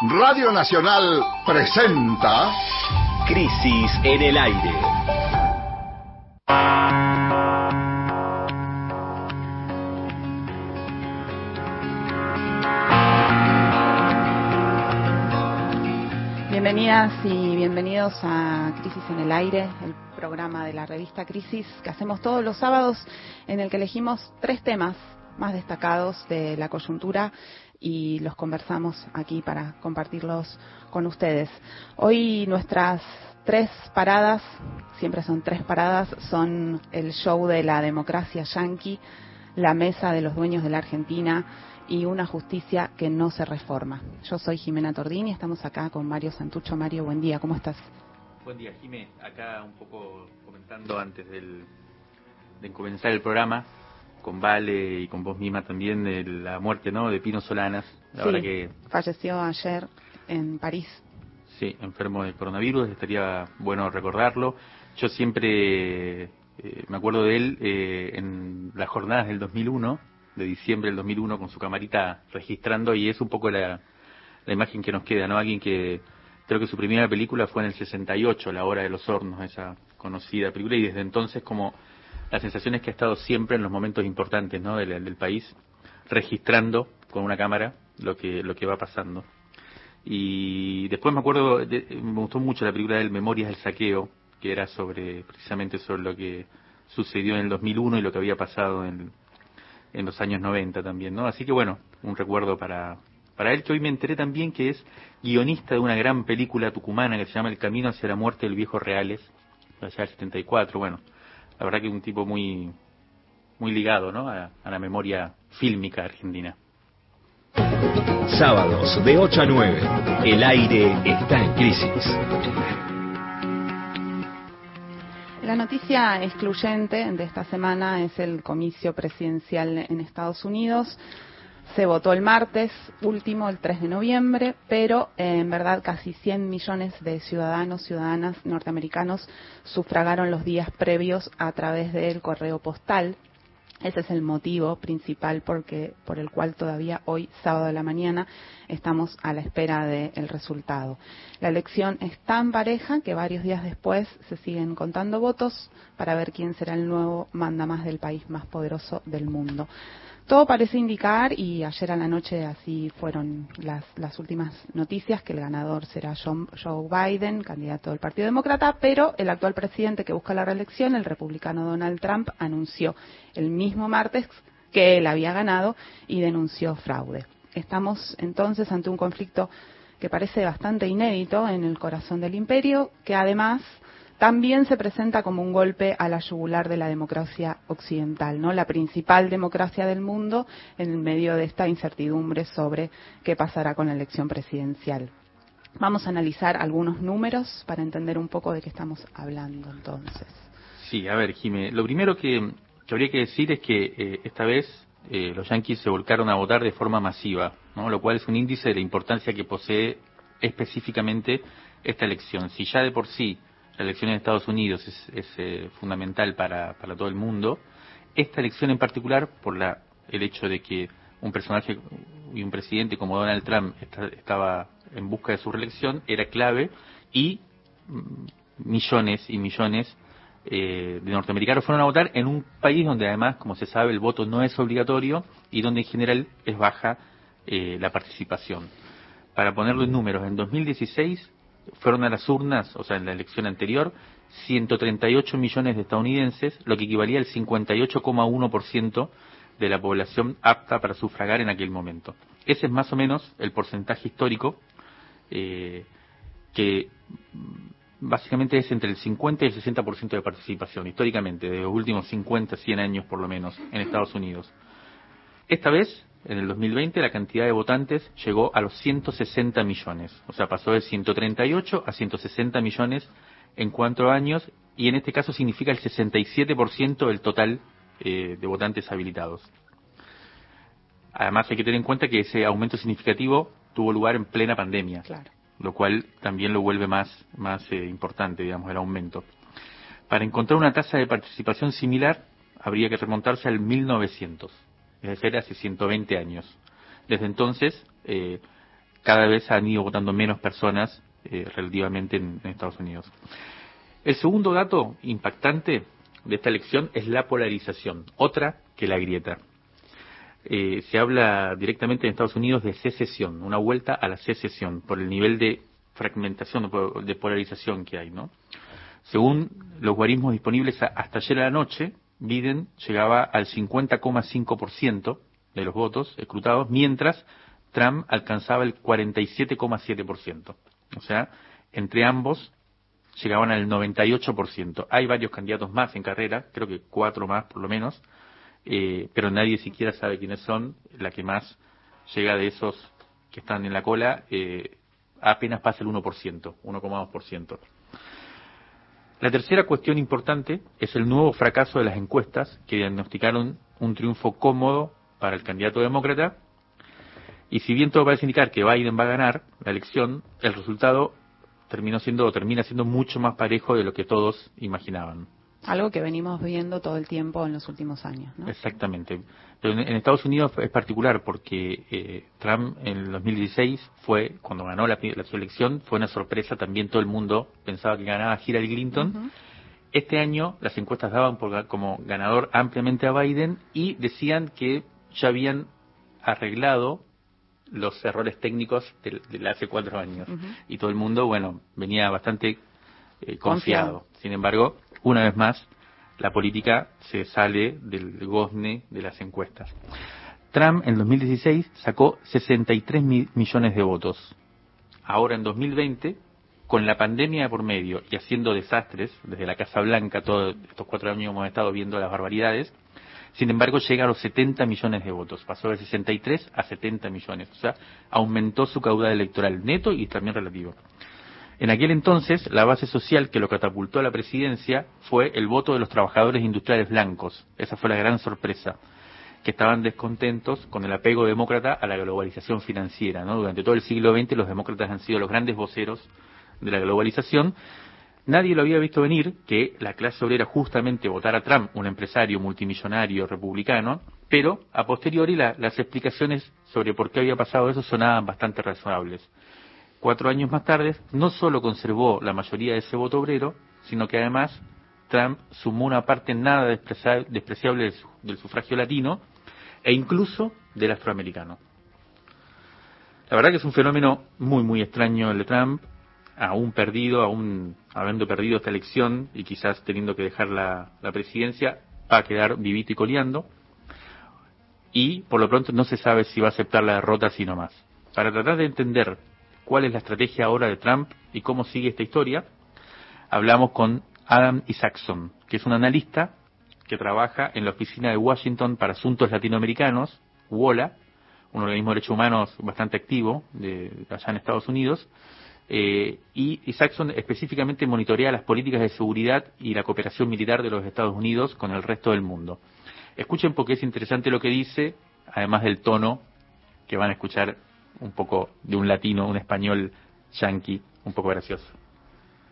Radio Nacional presenta Crisis en el aire. Bienvenidas y bienvenidos a Crisis en el Aire, el programa de la revista Crisis que hacemos todos los sábados en el que elegimos tres temas más destacados de la coyuntura y los conversamos aquí para compartirlos con ustedes. Hoy nuestras tres paradas, siempre son tres paradas, son el show de la democracia yanqui, la mesa de los dueños de la Argentina y una justicia que no se reforma. Yo soy Jimena Tordini, estamos acá con Mario Santucho. Mario, buen día, ¿cómo estás? Buen día, Jimé. Acá un poco comentando antes del, de comenzar el programa, con Vale y con vos misma también, de la muerte ¿no? de Pino Solanas. La sí, verdad que, falleció ayer en París. sí, enfermo de coronavirus, estaría bueno recordarlo. Yo siempre eh, me acuerdo de él eh, en las jornadas del 2001, de diciembre del 2001, con su camarita registrando, y es un poco la, la imagen que nos queda, ¿no? Alguien que creo que su primera película fue en el 68, La Hora de los Hornos, esa conocida película, y desde entonces como la sensación es que ha estado siempre en los momentos importantes ¿no? del, país, registrando con una cámara lo que, lo que va pasando. Y después me acuerdo, de- me gustó mucho la película del Memorias del Saqueo, que era sobre, precisamente sobre lo que sucedió en el 2001 y lo que había pasado en, en los años 90 también, ¿no? Así que bueno, un recuerdo para, para él, que hoy me enteré también que es guionista de una gran película tucumana que se llama El Camino hacia la Muerte del Viejo Reales, allá del 74, bueno, la verdad que un tipo muy, muy ligado, ¿no? A, a la memoria fílmica argentina. Sábados de 8 a 9. El aire está en crisis. La noticia excluyente de esta semana es el comicio presidencial en Estados Unidos. Se votó el martes último, el 3 de noviembre, pero eh, en verdad casi 100 millones de ciudadanos, ciudadanas norteamericanos sufragaron los días previos a través del correo postal. Ese es el motivo principal porque, por el cual todavía hoy, sábado de la mañana, estamos a la espera del resultado. La elección es tan pareja que varios días después se siguen contando votos para ver quién será el nuevo mandamás del país más poderoso del mundo. Todo parece indicar, y ayer a la noche así fueron las, las últimas noticias, que el ganador será John- Joe Biden, candidato del Partido Demócrata, pero el actual presidente que busca la reelección, el republicano Donald Trump, anunció el mismo martes que él había ganado y denunció fraude. Estamos entonces ante un conflicto que parece bastante inédito en el corazón del imperio, que además también se presenta como un golpe a la yugular de la democracia occidental, ¿no? La principal democracia del mundo en medio de esta incertidumbre sobre qué pasará con la elección presidencial. Vamos a analizar algunos números para entender un poco de qué estamos hablando entonces. Sí, a ver, Jimé, lo primero que, habría que decir es que eh, esta vez eh, los yanquis se volcaron a votar de forma masiva, ¿no? lo cual es un índice de la importancia que posee específicamente esta elección. Si ya de por sí la elección en Estados Unidos es, es, eh, fundamental para, para todo el mundo, esta elección en particular, por la, el hecho de que un personaje y un presidente como Donald Trump está- estaba en busca de su reelección, era clave y mm, millones y millones eh, de norteamericanos fueron a votar en un país donde además, como se sabe, el voto no es obligatorio y donde en general es baja eh, la participación. Para ponerlo en números, en 2016 fueron a las urnas, o sea, en la elección anterior, 138 millones de estadounidenses, lo que equivalía al 58,1% de la población apta para sufragar en aquel momento. Ese es más o menos el porcentaje histórico eh, que básicamente es entre el 50 y el 60% de participación, históricamente, de los últimos 50, 100 años por lo menos, en Estados Unidos. Esta vez, en el 2020, la cantidad de votantes llegó a los 160 millones, o sea, pasó de 138 a 160 millones en cuatro años, y en este caso significa el 67% del total eh, de votantes habilitados. Además, hay que tener en cuenta que ese aumento significativo tuvo lugar en plena pandemia, Claro. lo cual también lo vuelve más, más eh, importante, digamos, el aumento. Para encontrar una tasa de participación similar, habría que remontarse al 1900, es decir, hace 120 años. Desde entonces, eh, cada vez han ido votando menos personas eh, relativamente en, Estados Unidos. El segundo dato impactante de esta elección es la polarización, otra que la grieta. Eh, se habla directamente en Estados Unidos de secesión, una vuelta a la secesión, por el nivel de fragmentación, de polarización que hay, ¿no? Según los guarismos disponibles hasta ayer a la noche, Biden llegaba al 50,5% de los votos escrutados, mientras Trump alcanzaba el 47,7%. O sea, entre ambos llegaban al 98%. Hay varios candidatos más en carrera, creo que cuatro más por lo menos, eh, pero nadie siquiera sabe quiénes son. La que más llega de esos que están en la cola eh, apenas pasa el 1%, 1,2%. La tercera cuestión importante es el nuevo fracaso de las encuestas que diagnosticaron un triunfo cómodo para el candidato demócrata. Y si bien todo parece indicar que Biden va a ganar la elección, el resultado terminó siendo o termina siendo mucho más parejo de lo que todos imaginaban. Algo que venimos viendo todo el tiempo en los últimos años. ¿no? Exactamente. Pero en, Estados Unidos es particular porque eh, Trump en el 2016 fue, cuando ganó la, la, elección, fue una sorpresa. También todo el mundo pensaba que ganaba Hillary Clinton. Este año las encuestas daban por, como ganador ampliamente a Biden y decían que ya habían arreglado los errores técnicos de, hace cuatro años. Y todo el mundo, bueno, venía bastante eh, confiado. Sin embargo, una vez más, la política se sale del gozne de las encuestas. Trump en 2016 sacó 63 millones de votos. Ahora en 2020, con la pandemia por medio y haciendo desastres desde la Casa Blanca, todos estos cuatro años hemos estado viendo las barbaridades, sin embargo llega a los 70 millones de votos, pasó de 63 a 70 millones, o sea, aumentó su caudal electoral neto y también relativo. En aquel entonces, la base social que lo catapultó a la presidencia fue el voto de los trabajadores industriales blancos. Esa fue la gran sorpresa, que estaban descontentos con el apego demócrata a la globalización financiera. ¿no? Durante todo el siglo XX los demócratas han sido los grandes voceros de la globalización. Nadie lo había visto venir que la clase obrera justamente votara a Trump, un empresario multimillonario republicano, pero a posteriori las explicaciones sobre por qué había pasado eso sonaban bastante razonables cuatro años más tarde, no solo conservó la mayoría de ese voto obrero, sino que además Trump sumó una parte nada despreciable del sufragio latino e incluso del afroamericano. La verdad que es un fenómeno muy, muy extraño el de Trump, aún perdido, aún habiendo perdido esta elección y quizás teniendo que dejar la, la presidencia, va a quedar vivito y coleando. Y por lo pronto no se sabe si va a aceptar la derrota sino más. Para tratar de entender cuál es la estrategia ahora de Trump y cómo sigue esta historia, hablamos con Adam Isaacson, que es un analista que trabaja en la oficina de Washington para asuntos latinoamericanos, WOLA, un organismo de derechos humanos bastante activo de, allá en Estados Unidos, eh, y Isaacson específicamente monitorea las políticas de seguridad y la cooperación militar de los Estados Unidos con el resto del mundo. Escuchen porque es interesante lo que dice, además del tono que van a escuchar un poco de un latino, un español yankee, un poco gracioso.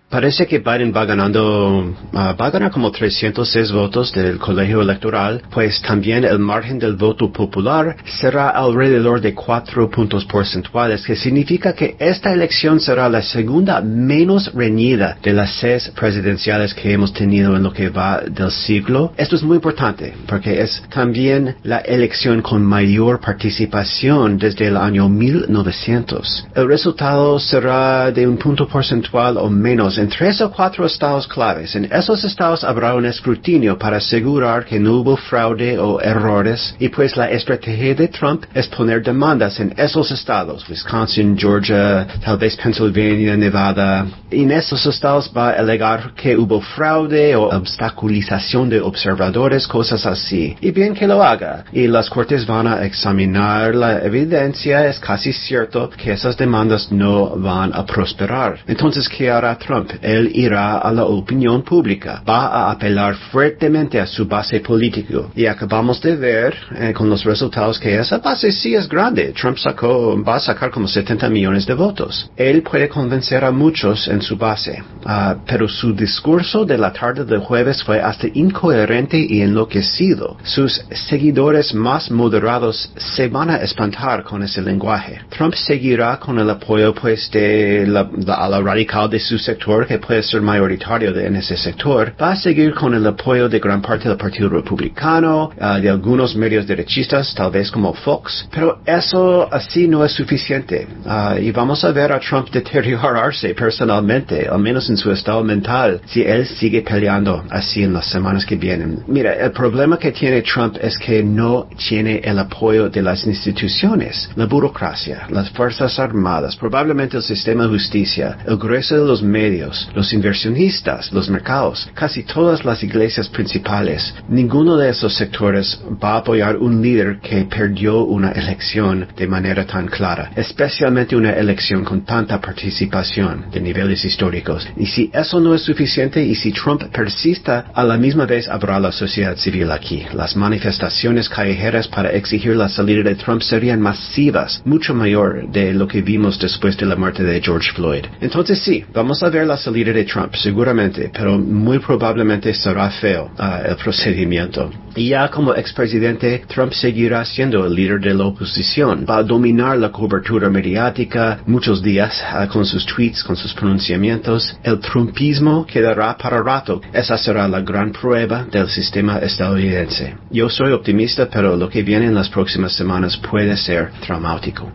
Parece que Biden va ganando, ah, va a ganar como 306 votos del colegio electoral, pues también el margen del voto popular será alrededor de 4 puntos porcentuales, que significa que esta elección será la segunda menos reñida de las seis presidenciales que hemos tenido en lo que va del siglo. Esto es muy importante, porque es también la elección con mayor participación desde el año 1900. El resultado será de un punto porcentual o menos en tres o cuatro estados claves. En esos estados habrá un escrutinio para asegurar que no hubo fraude o errores y pues la estrategia de Trump es poner demandas en esos estados, Wisconsin, Georgia, tal vez Pennsylvania, Nevada. Y en esos estados va a alegar que hubo fraude o obstaculización de observadores, cosas así. Y bien que lo haga. Y las cortes van a examinar la evidencia. Es casi cierto que esas demandas no van a prosperar. Entonces, ¿qué hará Trump? Trump, él irá a la opinión pública, va a apelar fuertemente a su base político. Y acabamos de ver eh, con los resultados que esa base sí es grande. Trump sacó, va a sacar como 70 millones de votos. Él puede convencer a muchos en su base, uh, pero su discurso de la tarde del jueves fue hasta incoherente y enloquecido. Sus seguidores más moderados se van a espantar con ese lenguaje. Trump seguirá con el apoyo pues de la, a la radical de su sector, que puede ser mayoritario en ese sector, va a seguir con el apoyo de gran parte del Partido Republicano, uh, de algunos medios derechistas, tal vez como Fox, pero eso así no es suficiente. Uh, y vamos a ver a Trump deteriorarse personalmente, al menos en su estado mental, si él sigue peleando así en las semanas que vienen. Mira, el problema que tiene Trump es que no tiene el apoyo de las instituciones, la burocracia, las Fuerzas Armadas, probablemente el sistema de justicia, el grueso de los medios, los inversionistas, los mercados, casi todas las iglesias principales. Ninguno de esos sectores va a apoyar un líder que perdió una elección de manera tan clara, especialmente una elección con tanta participación de niveles históricos. Y si eso no es suficiente y si Trump persista, a la misma vez habrá la sociedad civil aquí. Las manifestaciones callejeras para exigir la salida de Trump serían masivas, mucho mayor de lo que vimos después de la muerte de George Floyd. Entonces sí, vamos a ver la salida de Trump, seguramente, pero muy probablemente será feo uh, el procedimiento. Y ya como expresidente, Trump seguirá siendo el líder de la oposición. Va a dominar la cobertura mediática muchos días uh, con sus tweets, con sus pronunciamientos. El trumpismo quedará para rato. Esa será la gran prueba del sistema estadounidense. Yo soy optimista, pero lo que viene en las próximas semanas puede ser traumático.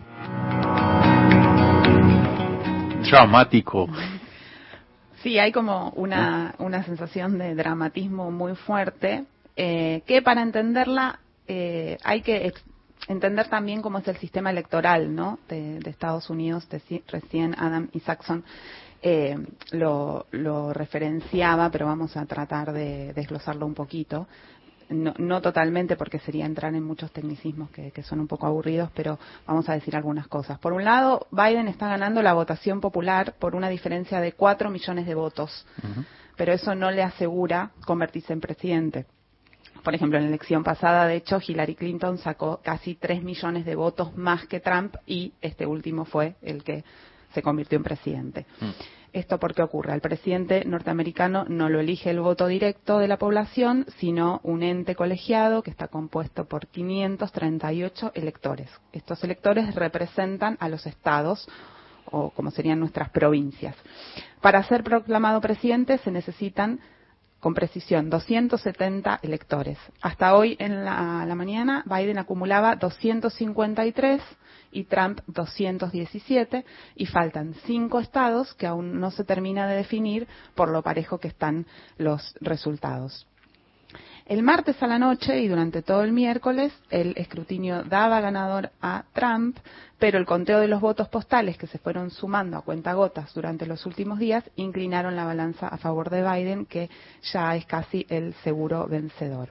Traumático. Sí, hay como una, una sensación de dramatismo muy fuerte, eh, que para entenderla eh, hay que entender también cómo es el sistema electoral ¿no? de, Estados Unidos. Recién Adam Isaacson eh, lo, lo, referenciaba, pero vamos a tratar de desglosarlo un poquito. No, no, totalmente porque sería entrar en muchos tecnicismos que, que, son un poco aburridos, pero vamos a decir algunas cosas. Por un lado, Biden está ganando la votación popular por una diferencia de 4 millones de votos, uh -huh. pero eso no le asegura convertirse en presidente. Por ejemplo, en la elección pasada, de hecho, Hillary Clinton sacó casi 3 millones de votos más que Trump y este último fue el que se convirtió en presidente. Uh -huh. ¿Esto por qué ocurre? El presidente norteamericano no lo elige el voto directo de la población, sino un ente colegiado que está compuesto por 538 electores. Estos electores representan a los estados o como serían nuestras provincias. Para ser proclamado presidente se necesitan con precisión 270 electores. Hasta hoy en la, la mañana Biden acumulaba 253 y Trump 217 y faltan cinco estados que aún no se termina de definir por lo parejo que están los resultados. El martes a la noche y durante todo el miércoles el escrutinio daba ganador a Trump, pero el conteo de los votos postales que se fueron sumando a cuentagotas durante los últimos días inclinaron la balanza a favor de Biden, que ya es casi el seguro vencedor.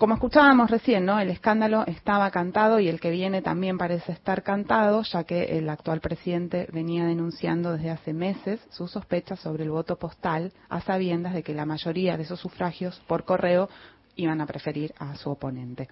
Como escuchábamos recién, ¿no? El escándalo estaba cantado y el que viene también parece estar cantado, ya que el actual presidente venía denunciando desde hace meses sus sospechas sobre el voto postal, a sabiendas de que la mayoría de esos sufragios por correo iban a preferir a su oponente.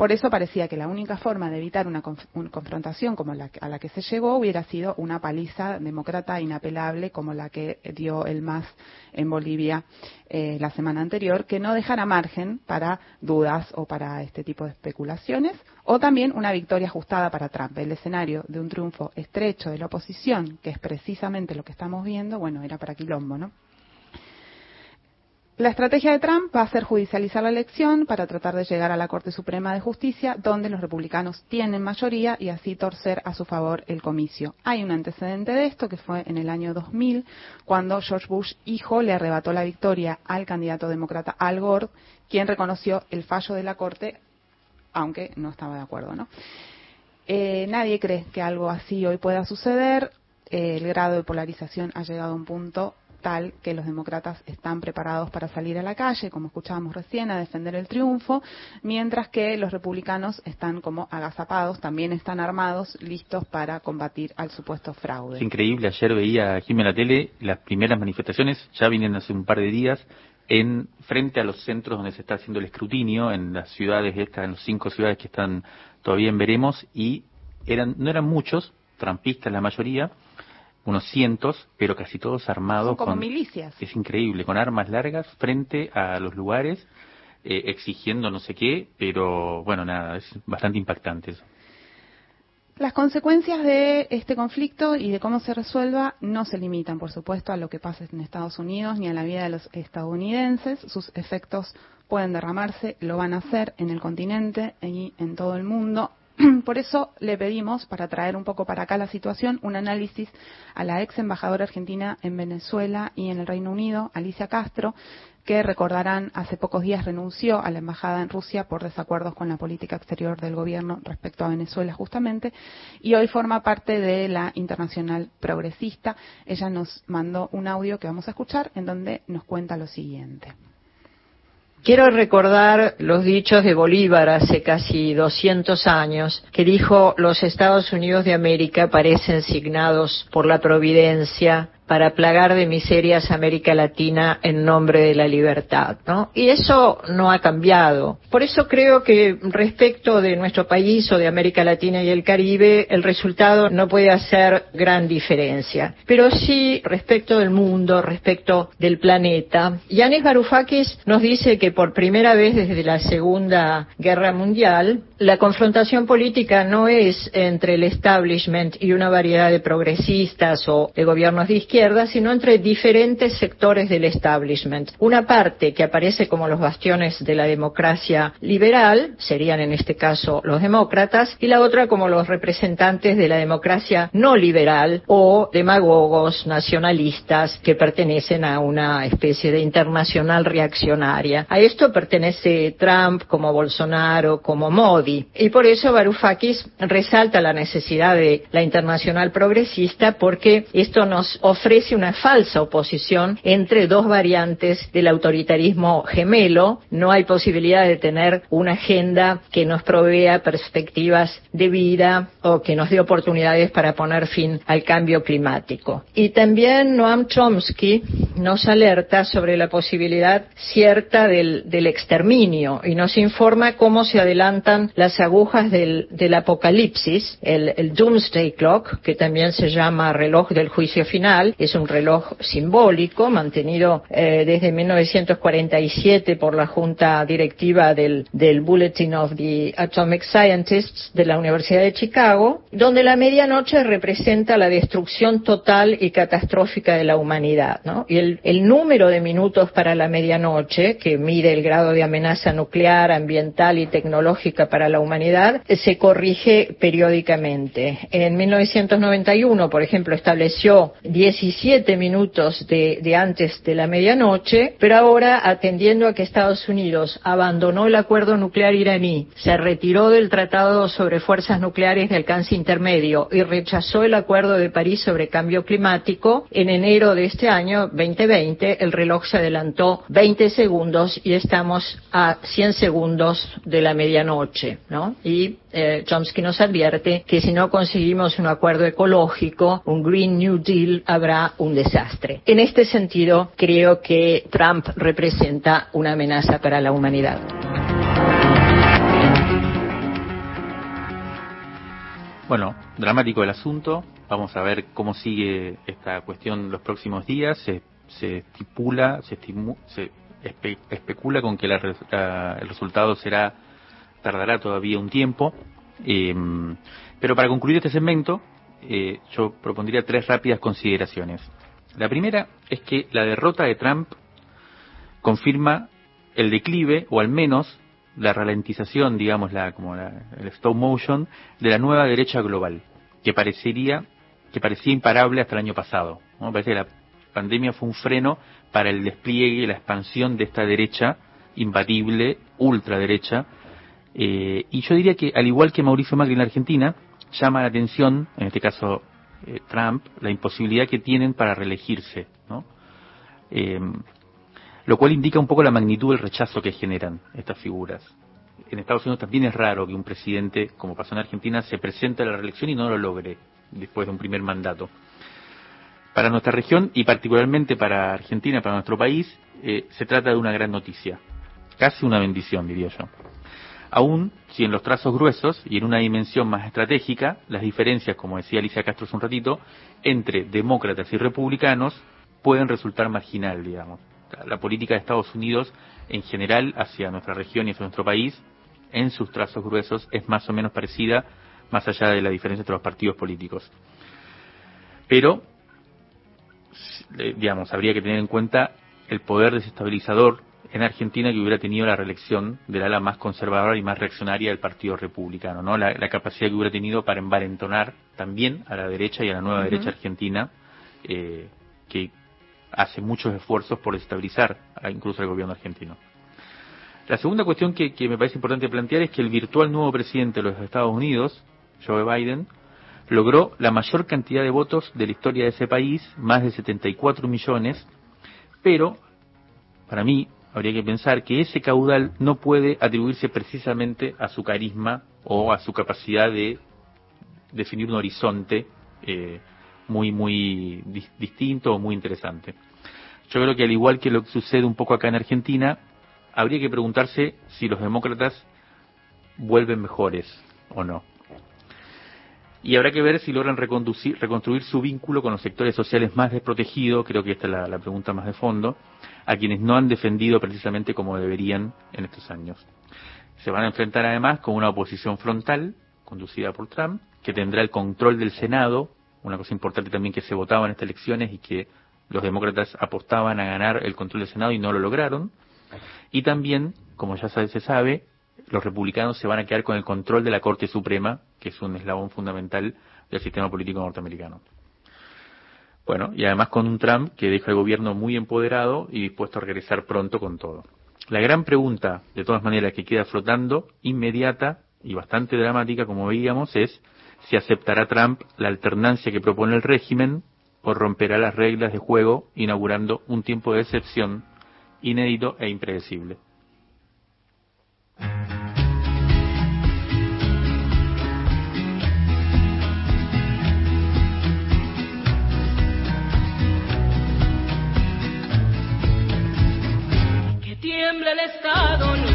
Por eso parecía que la única forma de evitar una, conf una confrontación como la a la que se llegó hubiera sido una paliza demócrata inapelable como la que dio el MAS en Bolivia eh, la semana anterior, que no dejara margen para dudas o para este tipo de especulaciones, o también una victoria ajustada para Trump. El escenario de un triunfo estrecho de la oposición, que es precisamente lo que estamos viendo, bueno, era para quilombo, ¿no? La estrategia de Trump va a ser judicializar la elección para tratar de llegar a la Corte Suprema de Justicia, donde los republicanos tienen mayoría y así torcer a su favor el comicio. Hay un antecedente de esto que fue en el año 2000, cuando George Bush hijo le arrebató la victoria al candidato demócrata Al Gore, quien reconoció el fallo de la Corte, aunque no estaba de acuerdo, ¿no? Eh, nadie cree que algo así hoy pueda suceder. Eh, el grado de polarización ha llegado a un punto tal que los demócratas están preparados para salir a la calle, como escuchábamos recién, a defender el triunfo, mientras que los republicanos están como agazapados, también están armados, listos para combatir al supuesto fraude. Es increíble, ayer veía aquí en la tele las primeras manifestaciones, ya vienen hace un par de días, en frente a los centros donde se está haciendo el escrutinio, en las ciudades estas, en las cinco ciudades que están todavía en veremos, y eran, no eran muchos, trampistas la mayoría, unos cientos, pero casi todos armados como con milicias. Es increíble, con armas largas frente a los lugares, eh, exigiendo no sé qué, pero bueno, nada, es bastante impactante eso. Las consecuencias de este conflicto y de cómo se resuelva no se limitan, por supuesto, a lo que pasa en Estados Unidos ni a la vida de los estadounidenses. Sus efectos pueden derramarse, lo van a hacer en el continente y en todo el mundo. Por eso le pedimos, para traer un poco para acá la situación, un análisis a la ex embajadora argentina en Venezuela y en el Reino Unido, Alicia Castro, que recordarán hace pocos días renunció a la embajada en Rusia por desacuerdos con la política exterior del gobierno respecto a Venezuela justamente y hoy forma parte de la Internacional Progresista. Ella nos mandó un audio que vamos a escuchar en donde nos cuenta lo siguiente. Quiero recordar los dichos de Bolívar hace casi 200 años, que dijo los Estados Unidos de América parecen signados por la providencia para plagar de miserias América Latina en nombre de la libertad, ¿no? Y eso no ha cambiado. Por eso creo que respecto de nuestro país o de América Latina y el Caribe, el resultado no puede hacer gran diferencia. Pero sí respecto del mundo, respecto del planeta. Yanis Varoufakis nos dice que por primera vez desde la Segunda Guerra Mundial, la confrontación política no es entre el establishment y una variedad de progresistas o de gobiernos de izquierda, sino entre diferentes sectores del establishment. Una parte que aparece como los bastiones de la democracia liberal, serían en este caso los demócratas, y la otra como los representantes de la democracia no liberal o demagogos nacionalistas que pertenecen a una especie de internacional reaccionaria. A esto pertenece Trump como Bolsonaro, como Modi. Y por eso Varoufakis resalta la necesidad de la internacional progresista porque esto nos ofrece ofrece una falsa oposición entre dos variantes del autoritarismo gemelo. No hay posibilidad de tener una agenda que nos provea perspectivas de vida o que nos dé oportunidades para poner fin al cambio climático. Y también Noam Chomsky nos alerta sobre la posibilidad cierta del, del exterminio y nos informa cómo se adelantan las agujas del, del apocalipsis, el, el Doomsday Clock, que también se llama reloj del juicio final, es un reloj simbólico mantenido eh, desde 1947 por la Junta Directiva del, del Bulletin of the Atomic Scientists de la Universidad de Chicago, donde la medianoche representa la destrucción total y catastrófica de la humanidad. Y el, el número de minutos para la medianoche, que mide el grado de amenaza nuclear, ambiental y tecnológica para la humanidad, se corrige periódicamente. En 1991, por ejemplo, estableció 17 minutos de, de, antes de la medianoche, pero ahora, atendiendo a que Estados Unidos abandonó el acuerdo nuclear iraní, se retiró del Tratado sobre Fuerzas Nucleares de Alcance Intermedio y rechazó el Acuerdo de París sobre Cambio Climático, en enero de este año 2020 el reloj se adelantó 20 segundos y estamos a 100 segundos de la medianoche, ¿no? Y eh, Chomsky nos advierte que si no conseguimos un acuerdo ecológico, un Green New Deal, habrá un desastre. En este sentido, creo que Trump representa una amenaza para la humanidad. Bueno, dramático el asunto. Vamos a ver cómo sigue esta cuestión los próximos días. Se, se estipula, se, estimu, se espe, especula con que la, la, el resultado será tardará todavía un tiempo. Eh, pero para concluir este segmento, eh, yo propondría tres rápidas consideraciones. La primera es que la derrota de Trump confirma el declive, o al menos la ralentización, digamos, la, como la, el stop motion, de la nueva derecha global, que parecería, que parecía imparable hasta el año pasado. Parece que la pandemia fue un freno para el despliegue y la expansión de esta derecha imbatible, ultraderecha, eh, y yo diría que, al igual que Mauricio Macri en la Argentina, llama la atención, en este caso eh, Trump, la imposibilidad que tienen para reelegirse, ¿no? Eh, lo cual indica un poco la magnitud del rechazo que generan estas figuras. En Estados Unidos también es raro que un presidente, como pasó en Argentina, se presente a la reelección y no lo logre después de un primer mandato. Para nuestra región y particularmente para Argentina, para nuestro país, eh, se trata de una gran noticia, casi una bendición, diría yo. Aún si en los trazos gruesos y en una dimensión más estratégica, las diferencias, como decía Alicia Castro hace un ratito, entre demócratas y republicanos pueden resultar marginal, digamos. La política de Estados Unidos en general hacia nuestra región y hacia nuestro país, en sus trazos gruesos, es más o menos parecida, más allá de la diferencia entre los partidos políticos. Pero, digamos, habría que tener en cuenta el poder desestabilizador en Argentina que hubiera tenido la reelección del ala más conservadora y más reaccionaria del Partido Republicano, ¿no? La, capacidad que hubiera tenido para envalentonar también a la derecha y a la nueva derecha argentina, eh, que hace muchos esfuerzos por estabilizar incluso el gobierno argentino. La segunda cuestión que, me parece importante plantear es que el virtual nuevo presidente de los Estados Unidos, Joe Biden, logró la mayor cantidad de votos de la historia de ese país, más de 74 millones, pero, para mí, habría que pensar que ese caudal no puede atribuirse precisamente a su carisma o a su capacidad de definir un horizonte eh, muy, muy distinto o muy interesante. Yo creo que al igual que lo que sucede un poco acá en Argentina, habría que preguntarse si los demócratas vuelven mejores o no. Y habrá que ver si logran reconstruir su vínculo con los sectores sociales más desprotegidos, creo que esta es la pregunta más de fondo, a quienes no han defendido precisamente como deberían en estos años. Se van a enfrentar además con una oposición frontal, conducida por Trump, que tendrá el control del Senado una cosa importante también que se votaba en estas elecciones y que los demócratas apostaban a ganar el control del Senado y no lo lograron. Y también, como ya se sabe, los republicanos se van a quedar con el control de la Corte Suprema, que es un eslabón fundamental del sistema político norteamericano. Bueno, y además con un Trump que deja el gobierno muy empoderado y dispuesto a regresar pronto con todo. La gran pregunta, de todas maneras, que queda flotando, inmediata y bastante dramática, como veíamos, es si aceptará Trump la alternancia que propone el régimen o romperá las reglas de juego inaugurando un tiempo de excepción inédito e impredecible. Tiemble el Estado,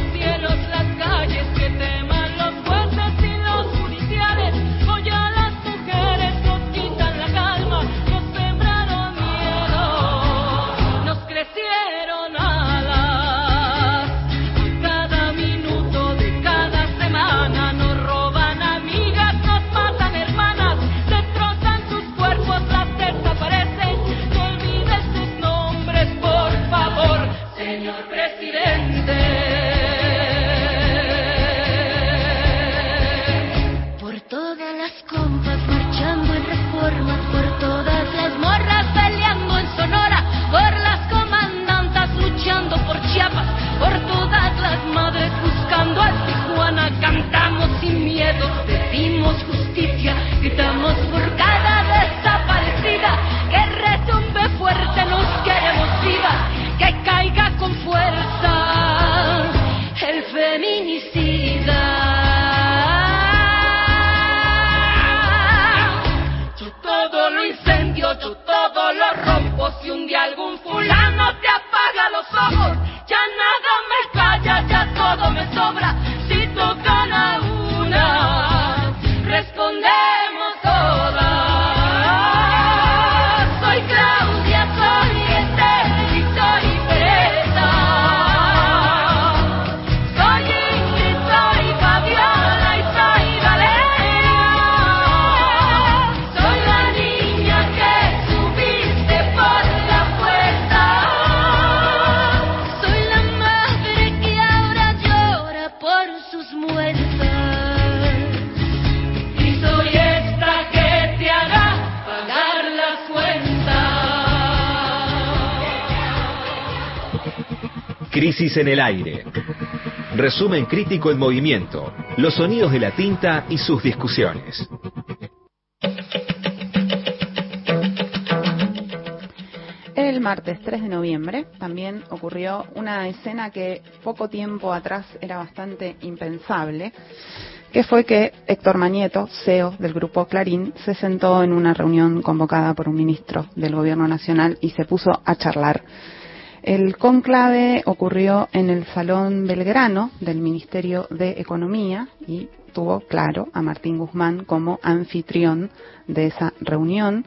En el aire. Resumen crítico en movimiento. Los sonidos de la tinta y sus discusiones. el martes 3 de noviembre también ocurrió una escena que poco tiempo atrás era bastante impensable, que fue que Héctor Manieto, CEO del grupo Clarín, se sentó en una reunión convocada por un ministro del Gobierno Nacional y se puso a charlar. El conclave ocurrió en el Salón Belgrano del Ministerio de Economía y tuvo, claro, a Martín Guzmán como anfitrión de esa reunión.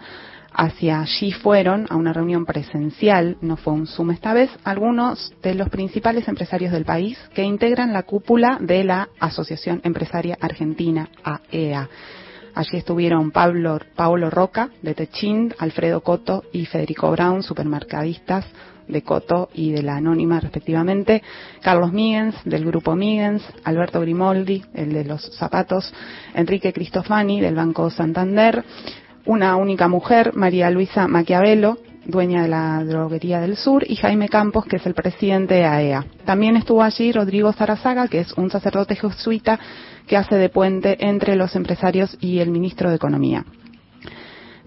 Hacia allí fueron a una reunión presencial, no fue un Zoom esta vez, algunos de los principales empresarios del país que integran la cúpula de la Asociación Empresaria Argentina, AEA. Allí estuvieron Pablo, Paolo Roca, de Techint, Alfredo Coto y Federico Brown, supermercadistas de Coto y de la Anónima respectivamente, Carlos Migens del grupo Migens, Alberto Grimoldi, el de los zapatos, Enrique Cristofani del Banco Santander, una única mujer, María Luisa Maquiavelo, dueña de la droguería del sur, y Jaime Campos, que es el presidente de AEA. También estuvo allí Rodrigo Zarazaga, que es un sacerdote jesuita que hace de puente entre los empresarios y el ministro de Economía.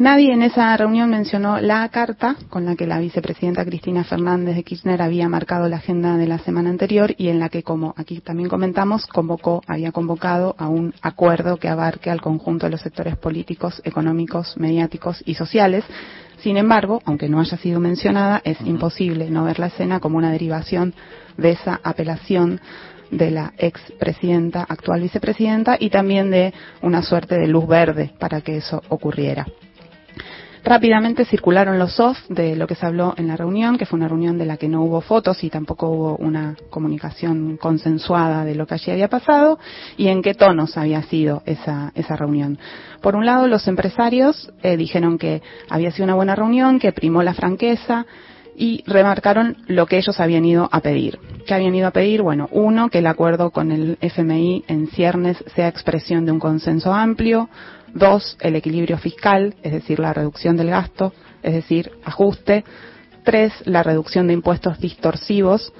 Nadie en esa reunión mencionó la carta con la que la vicepresidenta Cristina Fernández de Kirchner había marcado la agenda de la semana anterior y en la que, como aquí también comentamos, convocó, había convocado a un acuerdo que abarque al conjunto de los sectores políticos, económicos, mediáticos y sociales. Sin embargo, aunque no haya sido mencionada, es imposible no ver la escena como una derivación de esa apelación de la expresidenta, actual vicepresidenta, y también de una suerte de luz verde para que eso ocurriera. Rápidamente circularon los off de lo que se habló en la reunión, que fue una reunión de la que no hubo fotos y tampoco hubo una comunicación consensuada de lo que allí había pasado y en qué tonos había sido esa, esa reunión. Por un lado, los empresarios eh, dijeron que había sido una buena reunión, que primó la franqueza, y remarcaron lo que ellos habían ido a pedir. ¿Qué habían ido a pedir? Bueno, uno, que el acuerdo con el FMI en ciernes sea expresión de un consenso amplio. Dos, el equilibrio fiscal, es decir, la reducción del gasto, es decir, ajuste. Tres, la reducción de impuestos distorsivos.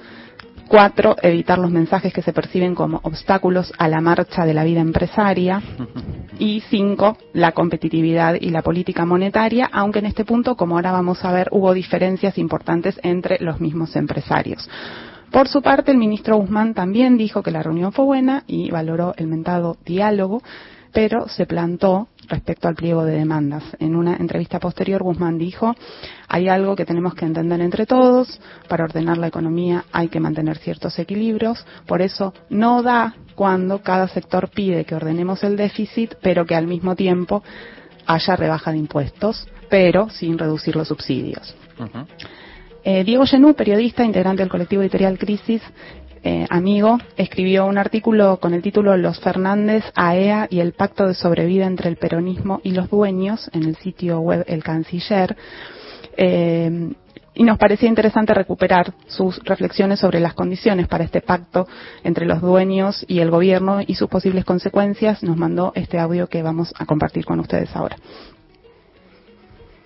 Cuatro, evitar los mensajes que se perciben como obstáculos a la marcha de la vida empresaria. Y cinco, la competitividad y la política monetaria, aunque en este punto, como ahora vamos a ver, hubo diferencias importantes entre los mismos empresarios. Por su parte, el ministro Guzmán también dijo que la reunión fue buena y valoró el mentado diálogo, pero se plantó respecto al pliego de demandas. En una entrevista posterior, Guzmán dijo, hay algo que tenemos que entender entre todos, para ordenar la economía hay que mantener ciertos equilibrios, por eso no da cuando cada sector pide que ordenemos el déficit, pero que al mismo tiempo haya rebaja de impuestos, pero sin reducir los subsidios. Eh, Diego Genú, periodista, integrante del colectivo editorial Crisis, eh, amigo, escribió un artículo con el título Los Fernández, AEA y el pacto de sobrevida entre el peronismo y los dueños en el sitio web El Canciller. Eh, y nos parecía interesante recuperar sus reflexiones sobre las condiciones para este pacto entre los dueños y el gobierno y sus posibles consecuencias. Nos mandó este audio que vamos a compartir con ustedes ahora.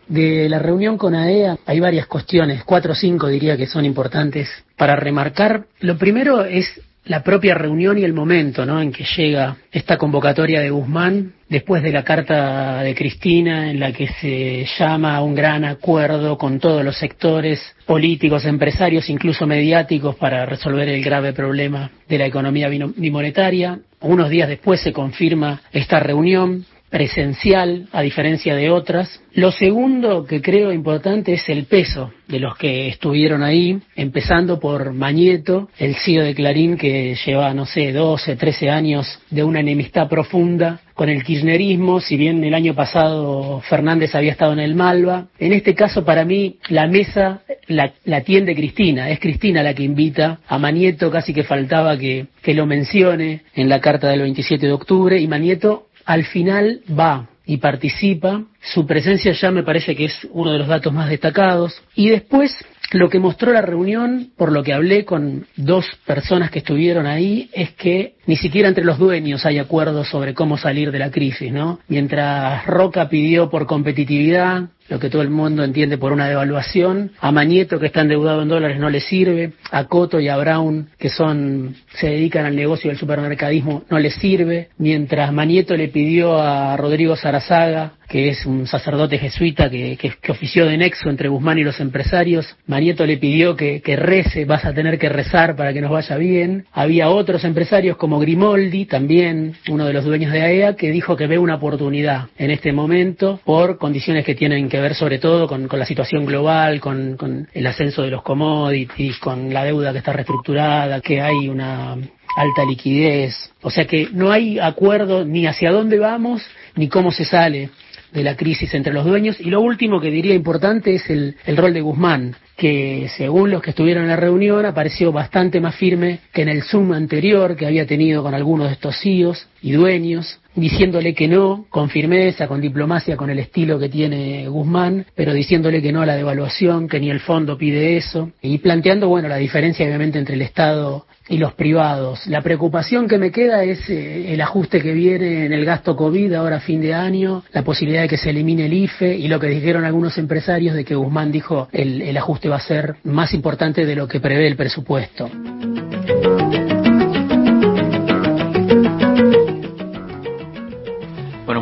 De la reunión con AEA hay varias cuestiones, cuatro o cinco diría que son importantes para remarcar. Lo primero es la propia reunión y el momento ¿no? en que llega esta convocatoria de Guzmán después de la carta de Cristina en la que se llama a un gran acuerdo con todos los sectores políticos, empresarios, incluso mediáticos para resolver el grave problema de la economía bimonetaria. Unos días después se confirma esta reunión presencial, a diferencia de otras. Lo segundo que creo importante es el peso de los que estuvieron ahí, empezando por Mañeto, el CEO de Clarín, que lleva, no sé, 12, 13 años de una enemistad profunda con el kirchnerismo, si bien el año pasado Fernández había estado en el Malva. En este caso, para mí, la mesa la, la tiende Cristina, es Cristina la que invita a Mañeto, casi que faltaba que, que lo mencione en la carta del 27 de octubre, y Mañeto al final va y participa. Su presencia ya me parece que es uno de los datos más destacados. Y después, lo que mostró la reunión, por lo que hablé con dos personas que estuvieron ahí, es que ni siquiera entre los dueños hay acuerdos sobre cómo salir de la crisis, ¿no? Mientras Roca pidió por competitividad, lo que todo el mundo entiende por una devaluación, a Mañeto que está endeudado en dólares no le sirve, a Coto y a Brown que son se dedican al negocio del supermercadismo no le sirve, mientras Mañeto le pidió a Rodrigo Sarazaga que es un sacerdote jesuita que, que, que, ofició de nexo entre Guzmán y los empresarios. Manieto le pidió que, que, rece, vas a tener que rezar para que nos vaya bien. Había otros empresarios como Grimoldi, también uno de los dueños de AEA, que dijo que ve una oportunidad en este momento por condiciones que tienen que ver sobre todo con, la situación global, con, con el ascenso de los commodities, con la deuda que está reestructurada, que hay una alta liquidez. O sea que no hay acuerdo ni hacia dónde vamos ni cómo se sale de la crisis entre los dueños. Y lo último que diría importante es el, el, rol de Guzmán, que según los que estuvieron en la reunión apareció bastante más firme que en el Zoom anterior que había tenido con algunos de estos CEOs y dueños, diciéndole que no, con firmeza, con diplomacia, con el estilo que tiene Guzmán, pero diciéndole que no a la devaluación, que ni el fondo pide eso, y planteando, bueno, la diferencia obviamente entre el Estado y los privados. La preocupación que me queda es eh, el ajuste que viene en el gasto COVID ahora fin de año, la posibilidad de que se elimine el IFE y lo que dijeron algunos empresarios de que Guzmán dijo el, el ajuste va a ser más importante de lo que prevé el presupuesto.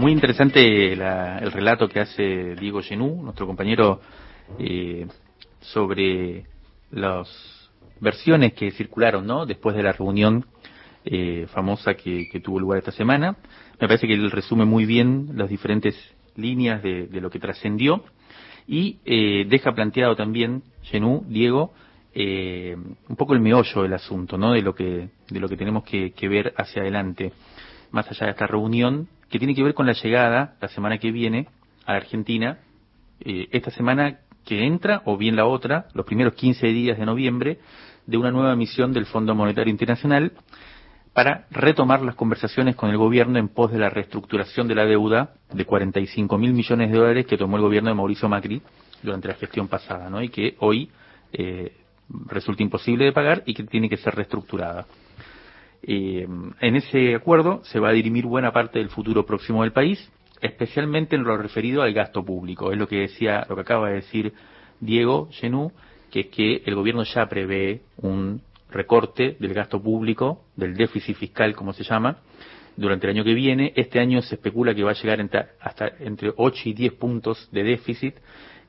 Muy interesante la, el relato que hace Diego Genú, nuestro compañero, eh, sobre las versiones que circularon, ¿no? Después de la reunión eh, famosa que, tuvo lugar esta semana. Me parece que él resume muy bien las diferentes líneas de, de lo que trascendió y eh, deja planteado también Genú, Diego, eh, un poco el meollo del asunto, ¿no? De lo que de lo que tenemos que, que ver hacia adelante, más allá de esta reunión que tiene que ver con la llegada la semana que viene a Argentina, eh, esta semana que entra o bien la otra, los primeros 15 días de noviembre, de una nueva misión del Fondo Monetario Internacional para retomar las conversaciones con el gobierno en pos de la reestructuración de la deuda de 45 mil millones de dólares que tomó el gobierno de Mauricio Macri durante la gestión pasada, ¿no? Y que hoy eh, resulta imposible de pagar y que tiene que ser reestructurada. Eh, en ese acuerdo se va a dirimir buena parte del futuro próximo del país, especialmente en lo referido al gasto público. Es lo que decía, lo que acaba de decir Diego Genú, que es que el gobierno ya prevé un recorte del gasto público, del déficit fiscal, como se llama, durante el año que viene. Este año se especula que va a llegar hasta entre 8 y 10 puntos de déficit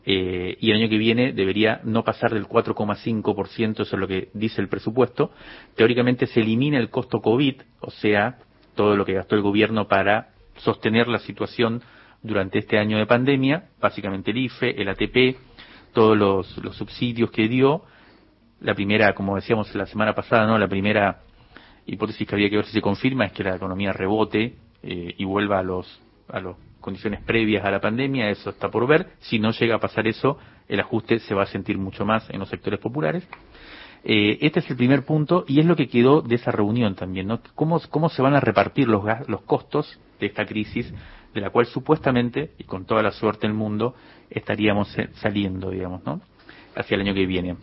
eh, y el año que viene debería no pasar del 4,5%, eso es lo que dice el presupuesto. Teóricamente se elimina el costo COVID, o sea, todo lo que gastó el gobierno para sostener la situación durante este año de pandemia, básicamente el IFE, el ATP, todos los, los subsidios que dio. La primera, como decíamos la semana pasada, no, la primera hipótesis que había que ver si se confirma es que la economía rebote eh, y vuelva a los a las condiciones previas a la pandemia, eso está por ver. Si no llega a pasar eso, el ajuste se va a sentir mucho más en los sectores populares. Eh, este es el primer punto y es lo que quedó de esa reunión también, ¿no? ¿Cómo, cómo se van a repartir los, los costos de esta crisis de la cual supuestamente, y con toda la suerte del mundo, estaríamos saliendo, digamos, ¿no? Hacia el año que viene.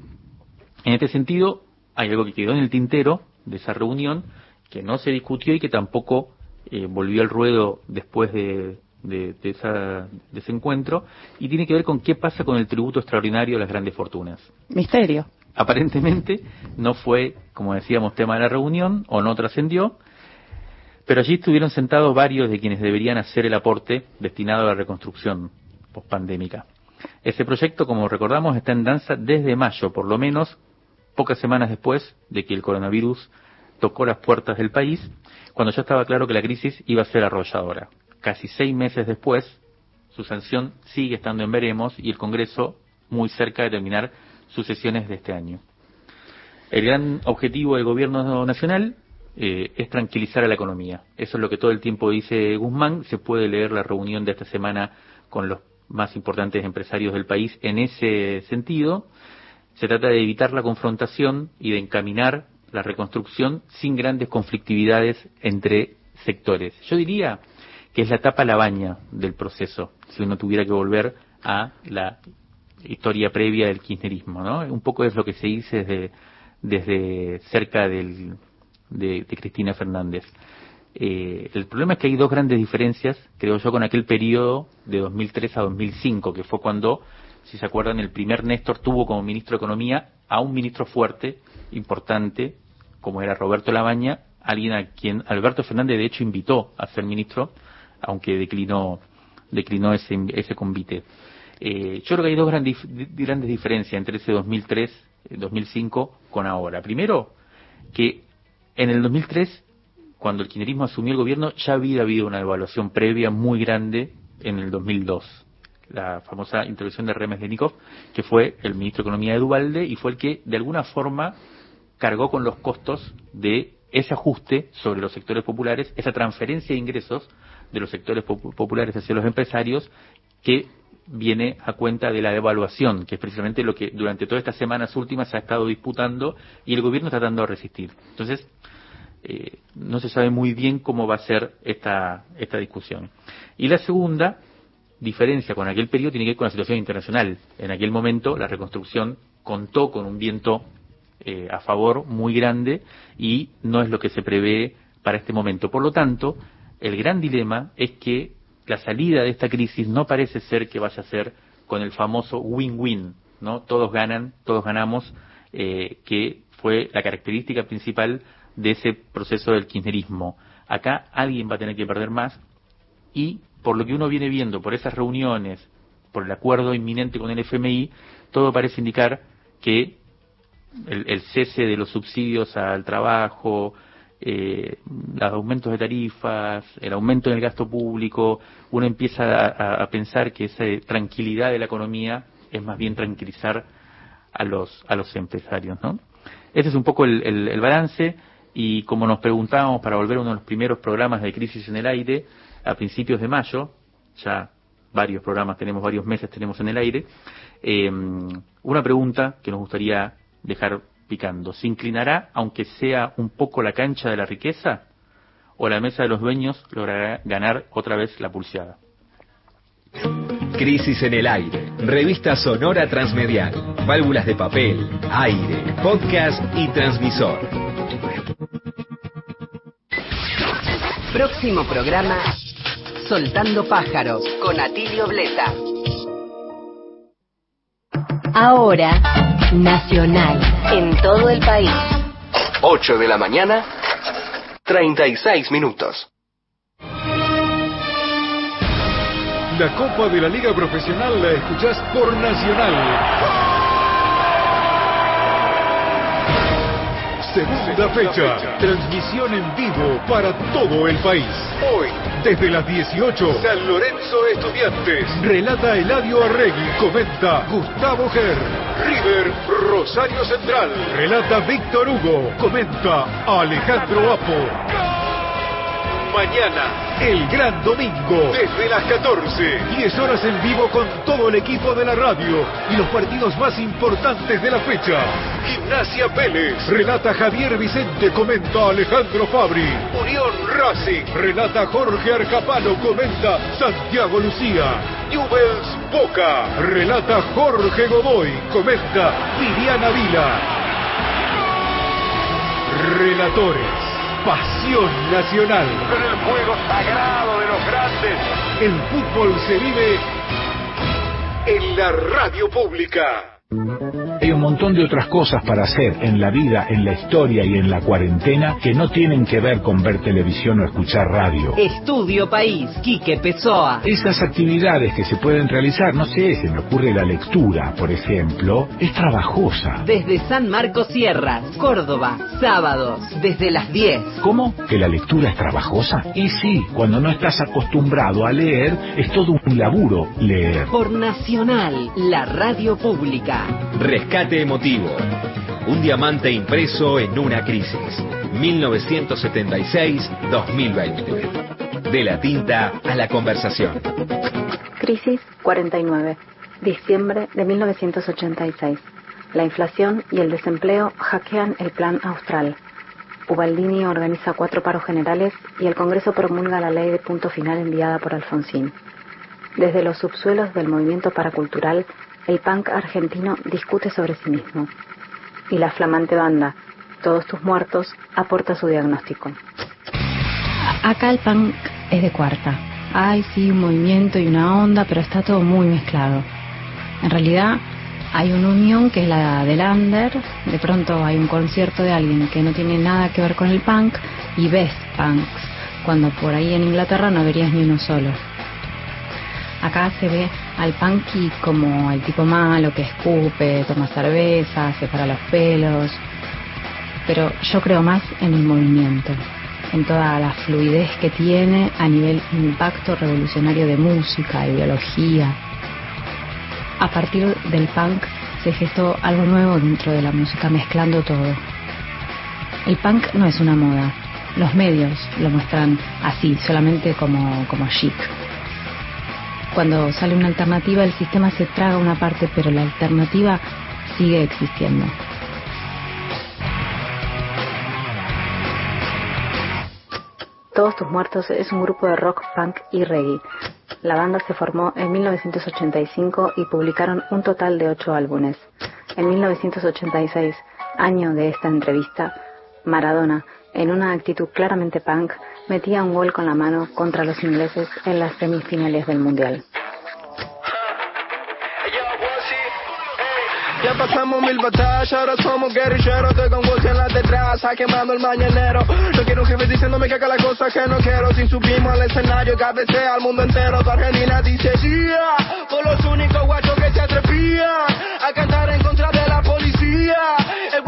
En este sentido, hay algo que quedó en el tintero de esa reunión, que no se discutió y que tampoco eh, volvió al ruedo después de, de, de, esa, de ese encuentro, y tiene que ver con qué pasa con el tributo extraordinario a las grandes fortunas. Misterio. Aparentemente no fue, como decíamos, tema de la reunión o no trascendió, pero allí estuvieron sentados varios de quienes deberían hacer el aporte destinado a la reconstrucción pospandémica. Ese proyecto, como recordamos, está en danza desde mayo, por lo menos pocas semanas después de que el coronavirus tocó las puertas del país, cuando ya estaba claro que la crisis iba a ser arrolladora. Casi seis meses después, su sanción sigue estando en veremos y el Congreso muy cerca de terminar sus sesiones de este año. El gran objetivo del Gobierno Nacional eh, es tranquilizar a la economía. Eso es lo que todo el tiempo dice Guzmán. Se puede leer la reunión de esta semana con los más importantes empresarios del país en ese sentido. Se trata de evitar la confrontación y de encaminar la reconstrucción sin grandes conflictividades entre sectores. Yo diría que es la etapa la baña del proceso, si uno tuviera que volver a la historia previa del kirchnerismo, ¿no? Un poco es lo que se dice desde, desde cerca del, de, de Cristina Fernández. Eh, el problema es que hay dos grandes diferencias, creo yo, con aquel periodo de 2003 a 2005, que fue cuando, si se acuerdan, el primer Néstor tuvo como ministro de Economía a un ministro fuerte, importante, como era Roberto Labaña, alguien a quien Alberto Fernández de hecho invitó a ser ministro, aunque declinó, declinó ese, ese convite. Eh, yo creo que hay dos grandes, grandes diferencias entre ese 2003, 2005 con ahora. Primero, que en el 2003 cuando el kirchnerismo asumió el gobierno, ya había habido una evaluación previa muy grande en el 2002. La famosa intervención de Remes Lenikov, que fue el ministro de Economía de Duvalde y fue el que, de alguna forma, cargó con los costos de ese ajuste sobre los sectores populares, esa transferencia de ingresos de los sectores populares hacia los empresarios, que viene a cuenta de la devaluación, que es precisamente lo que durante todas estas semanas últimas se ha estado disputando y el gobierno tratando de resistir. Entonces, eh, no se sabe muy bien cómo va a ser esta, esta discusión. Y la segunda diferencia con aquel periodo tiene que ver con la situación internacional. En aquel momento la reconstrucción contó con un viento eh, a favor muy grande y no es lo que se prevé para este momento. Por lo tanto, el gran dilema es que la salida de esta crisis no parece ser que vaya a ser con el famoso win-win, ¿no? Todos ganan, todos ganamos, eh, que fue la característica principal de ese proceso del kirchnerismo. Acá alguien va a tener que perder más y por lo que uno viene viendo, por esas reuniones, por el acuerdo inminente con el FMI, todo parece indicar que el, cese de los subsidios al trabajo, eh, los aumentos de tarifas, el aumento en el gasto público, uno empieza a, pensar que esa tranquilidad de la economía es más bien tranquilizar a los, a los empresarios. ¿no? Ese es un poco el, el, el balance y como nos preguntábamos para volver a uno de los primeros programas de Crisis en el Aire, a principios de mayo, ya varios programas tenemos, varios meses tenemos en el aire, eh, una pregunta que nos gustaría dejar picando. ¿Se inclinará, aunque sea un poco la cancha de la riqueza? ¿O la mesa de los dueños logrará ganar otra vez la pulseada? Crisis en el aire, revista sonora transmedial, válvulas de papel, aire, podcast y transmisor. Próximo programa, Soltando Pájaros, con Atilio Bleta. Ahora, Nacional, en todo el país. 8 de la mañana, 36 minutos. La Copa de la Liga Profesional la escuchás por Nacional. Segunda fecha, transmisión en vivo para todo el país. Hoy, desde las 18, San Lorenzo Estudiantes. Relata Eladio Arregui, comenta Gustavo Ger. River, Rosario Central. Relata Víctor Hugo, comenta Alejandro Apo. Mañana, el gran domingo, desde las 14, 10 horas en vivo con todo el equipo de la radio y los partidos más importantes de la fecha. Gimnasia Vélez, relata Javier Vicente, comenta Alejandro Fabri. Unión Racing, relata Jorge Arcapano, comenta Santiago Lucía. Newells Boca, relata Jorge Godoy, comenta Viviana Vila. Relatores pasión nacional. Con el juego sagrado de los grandes. El fútbol se vive en la radio pública. Hay un montón de otras cosas para hacer en la vida, en la historia y en la cuarentena que no tienen que ver con ver televisión o escuchar radio. Estudio País, Quique Pessoa. Esas actividades que se pueden realizar, no sé, se me ocurre la lectura, por ejemplo, es trabajosa. Desde San Marcos Sierras, Córdoba, sábados, desde las 10. ¿Cómo? ¿Que la lectura es trabajosa? Y sí, cuando no estás acostumbrado a leer, es todo un laburo leer. Por Nacional, la radio pública. Rescate emotivo. Un diamante impreso en una crisis. 1976-2020. De la tinta a la conversación. Crisis 49. Diciembre de 1986. La inflación y el desempleo hackean el plan austral. Ubaldini organiza cuatro paros generales y el Congreso promulga la ley de punto final enviada por Alfonsín. Desde los subsuelos del movimiento paracultural el punk argentino discute sobre sí mismo. Y la flamante banda, Todos tus muertos, aporta su diagnóstico. Acá el punk es de cuarta. Hay sí un movimiento y una onda, pero está todo muy mezclado. En realidad hay una unión que es la del under, de pronto hay un concierto de alguien que no tiene nada que ver con el punk y ves punks, cuando por ahí en Inglaterra no verías ni uno solo. Acá se ve al punky como el tipo malo que escupe, toma cerveza, se para los pelos, pero yo creo más en el movimiento, en toda la fluidez que tiene a nivel impacto revolucionario de música, ideología. A partir del punk se gestó algo nuevo dentro de la música, mezclando todo. El punk no es una moda, los medios lo muestran así, solamente como, como chic. Cuando sale una alternativa, el sistema se traga una parte, pero la alternativa sigue existiendo. Todos tus muertos es un grupo de rock, punk y reggae. La banda se formó en 1985 y publicaron un total de ocho álbumes. En 1986, año de esta entrevista, Maradona, en una actitud claramente punk, metía un gol con la mano contra los ingleses en las semifinales del Mundial. Ya pasamos mil batallas, ahora somos guerrilleros. Estoy con voz en la detrás, quemando el mañanero. No quiero un jefe diciéndome que haga las cosas que no quiero. Si subimos al escenario, cabecea al mundo entero. Tu Argentina dice yeah Por los únicos guachos que se atrepían A cantar en contra de la policía. El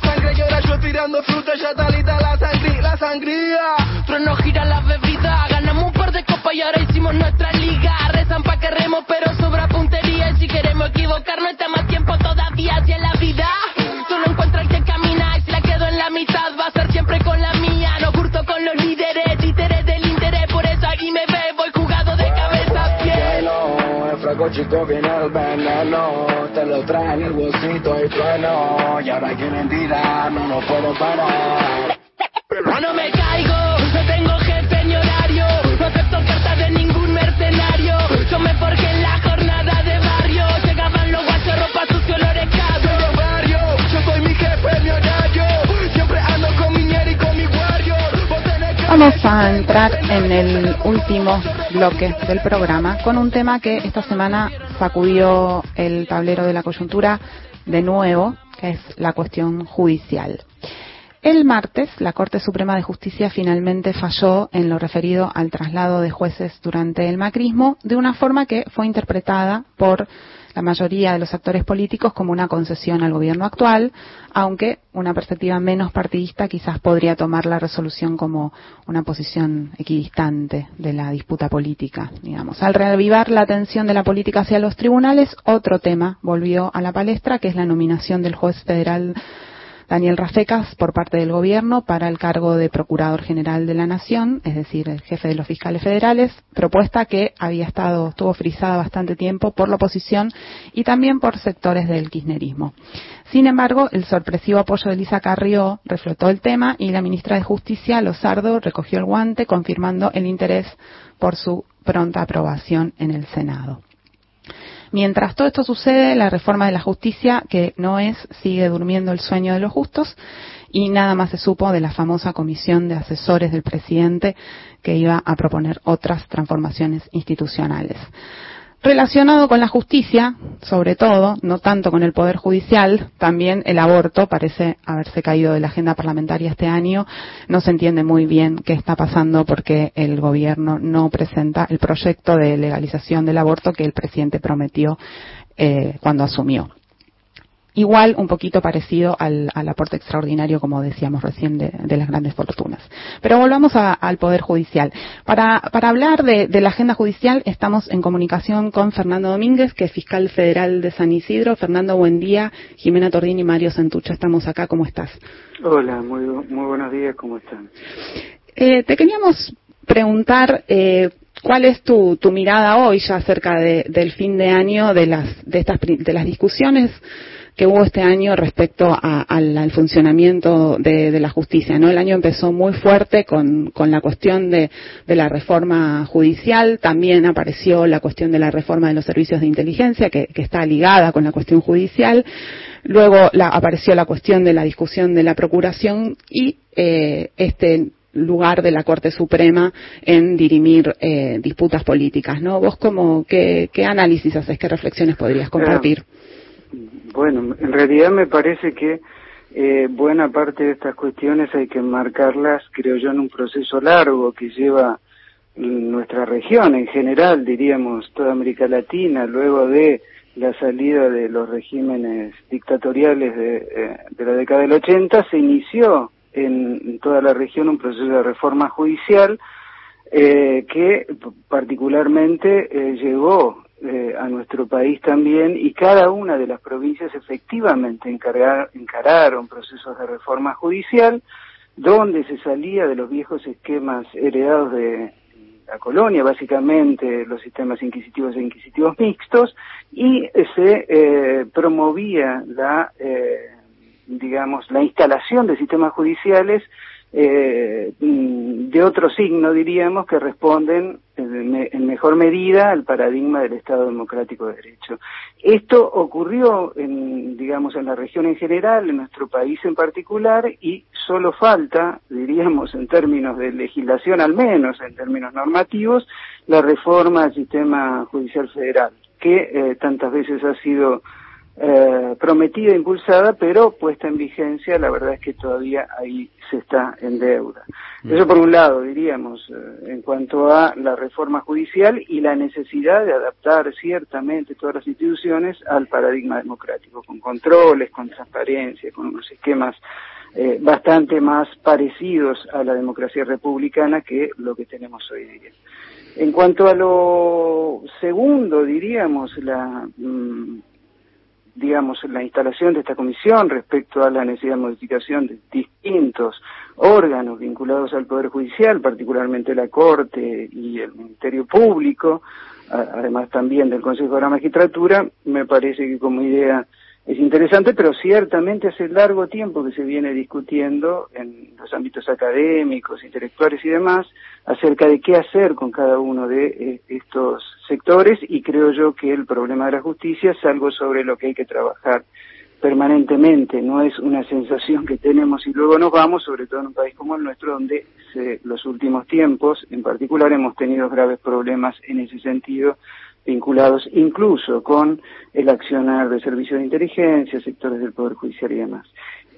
sangre y ahora yo tirando fruta Ya talita la sangría, la sangría. Trueno gira la bebida Ganamos un par de copas y ahora hicimos nuestra liga. Rezan pa' que remos pero sobra puntería Y si queremos equivocarnos está más tiempo todavía hacia la vida fraco chico viene el veneno Te lo traen el bolsito y trueno Y ahora quieren tirar, no lo puedo parar. Pero no me caigo, no tengo jefe ni horario No acepto cartas de ningún mercenario Yo me forjé a entrar en el último bloque del programa con un tema que esta semana sacudió el tablero de la coyuntura de nuevo, que es la cuestión judicial. El martes, la Corte Suprema de Justicia finalmente falló en lo referido al traslado de jueces durante el macrismo de una forma que fue interpretada por la mayoría de los actores políticos como una concesión al gobierno actual, aunque una perspectiva menos partidista quizás podría tomar la resolución como una posición equidistante de la disputa política, digamos. Al reavivar la atención de la política hacia los tribunales, otro tema volvió a la palestra, que es la nominación del juez federal Daniel Rafecas por parte del gobierno para el cargo de Procurador General de la Nación, es decir, el jefe de los fiscales federales, propuesta que había estado, estuvo frisada bastante tiempo por la oposición y también por sectores del kirchnerismo. Sin embargo, el sorpresivo apoyo de Elisa Carrió reflotó el tema y la ministra de Justicia, Lozardo, recogió el guante confirmando el interés por su pronta aprobación en el Senado. Mientras todo esto sucede, la reforma de la justicia, que no es, sigue durmiendo el sueño de los justos y nada más se supo de la famosa comisión de asesores del presidente que iba a proponer otras transformaciones institucionales. Relacionado con la justicia, sobre todo, no tanto con el Poder Judicial, también el aborto parece haberse caído de la agenda parlamentaria este año. No se entiende muy bien qué está pasando porque el gobierno no presenta el proyecto de legalización del aborto que el presidente prometió eh, cuando asumió. Igual, un poquito parecido al, al, aporte extraordinario, como decíamos recién, de, de las grandes fortunas. Pero volvamos a, al Poder Judicial. Para, para hablar de, de, la agenda judicial, estamos en comunicación con Fernando Domínguez, que es fiscal federal de San Isidro. Fernando, buen día. Jimena Tordini y Mario Santucha, estamos acá. ¿Cómo estás? Hola, muy, muy buenos días. ¿Cómo están? Eh, te queríamos preguntar eh, ¿Cuál es tu, tu, mirada hoy ya acerca de, del fin de año de las, de estas, de las discusiones que hubo este año respecto a, al, al, funcionamiento de, de, la justicia. ¿no? El año empezó muy fuerte con, con la cuestión de, de, la reforma judicial, también apareció la cuestión de la reforma de los servicios de inteligencia, que, que está ligada con la cuestión judicial. Luego la, apareció la cuestión de la discusión de la procuración y eh, este lugar de la Corte Suprema en dirimir eh, disputas políticas, ¿no? Vos como, qué, qué análisis haces, qué reflexiones podrías compartir? Bueno, en realidad me parece que eh, buena parte de estas cuestiones hay que enmarcarlas, creo yo, en un proceso largo que lleva nuestra región en general, diríamos, toda América Latina, luego de la salida de los regímenes dictatoriales de, eh, la década del 80, se inició en toda la región un proceso de reforma judicial eh, que particularmente eh, llegó eh, a nuestro país también y cada una de las provincias efectivamente encararon procesos de reforma judicial donde se salía de los viejos esquemas heredados de la colonia, básicamente los sistemas inquisitivos e inquisitivos mixtos, y se eh, promovía la eh, digamos, la instalación de sistemas judiciales eh, de otro signo, diríamos, que responden en mejor medida al paradigma del Estado democrático de derecho. Esto ocurrió, en, digamos, en la región en general, en nuestro país en particular, y solo falta, diríamos, en términos de legislación al menos, en términos normativos, la reforma del sistema judicial federal, que eh, tantas veces ha sido eh, prometida, impulsada, pero puesta en vigencia, la verdad es que todavía ahí se está en deuda. Mm. Eso por un lado, diríamos, eh, en cuanto a la reforma judicial y la necesidad de adaptar ciertamente todas las instituciones al paradigma democrático, con controles, con transparencia, con unos esquemas eh, bastante más parecidos a la democracia republicana que lo que tenemos hoy día. En cuanto a lo segundo, diríamos, la, mm, digamos, la instalación de esta comisión respecto a la necesidad de modificación de distintos órganos vinculados al Poder Judicial, particularmente la Corte y el Ministerio Público, además también del Consejo de la Magistratura, me parece que como idea es interesante, pero ciertamente hace largo tiempo que se viene discutiendo en los ámbitos académicos, intelectuales y demás acerca de qué hacer con cada uno de eh, estos sectores y creo yo que el problema de la justicia es algo sobre lo que hay que trabajar permanentemente, no es una sensación que tenemos y luego nos vamos, sobre todo en un país como el nuestro, donde se, los últimos tiempos, en particular, hemos tenido graves problemas en ese sentido vinculados incluso con el accionar de servicios de inteligencia, sectores del Poder Judicial y demás.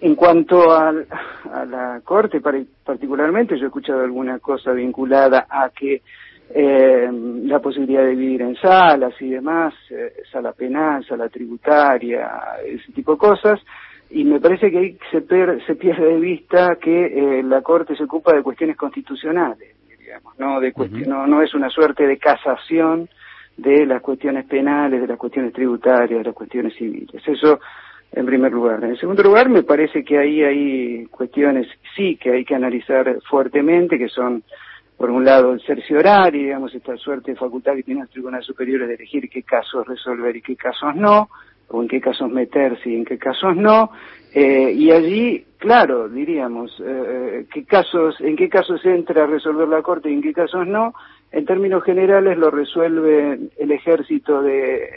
En cuanto a la Corte, particularmente, yo he escuchado alguna cosa vinculada a que eh, la posibilidad de vivir en salas y demás, eh, sala penal, sala tributaria, ese tipo de cosas, y me parece que ahí se, se pierde de vista que eh, la Corte se ocupa de cuestiones constitucionales, digamos, no, de no, no es una suerte de casación de las cuestiones penales, de las cuestiones tributarias, de las cuestiones civiles. Eso en primer lugar. En segundo lugar, me parece que ahí hay cuestiones, sí, que hay que analizar fuertemente, que son, por un lado, el cerciorar, y digamos, esta suerte de facultad que tienen los tribunales superiores de elegir qué casos resolver y qué casos no, o en qué casos meterse y en qué casos no, eh, y allí, claro, diríamos, eh, qué casos, en qué casos entra a resolver la Corte y en qué casos no, en términos generales lo resuelve el ejército de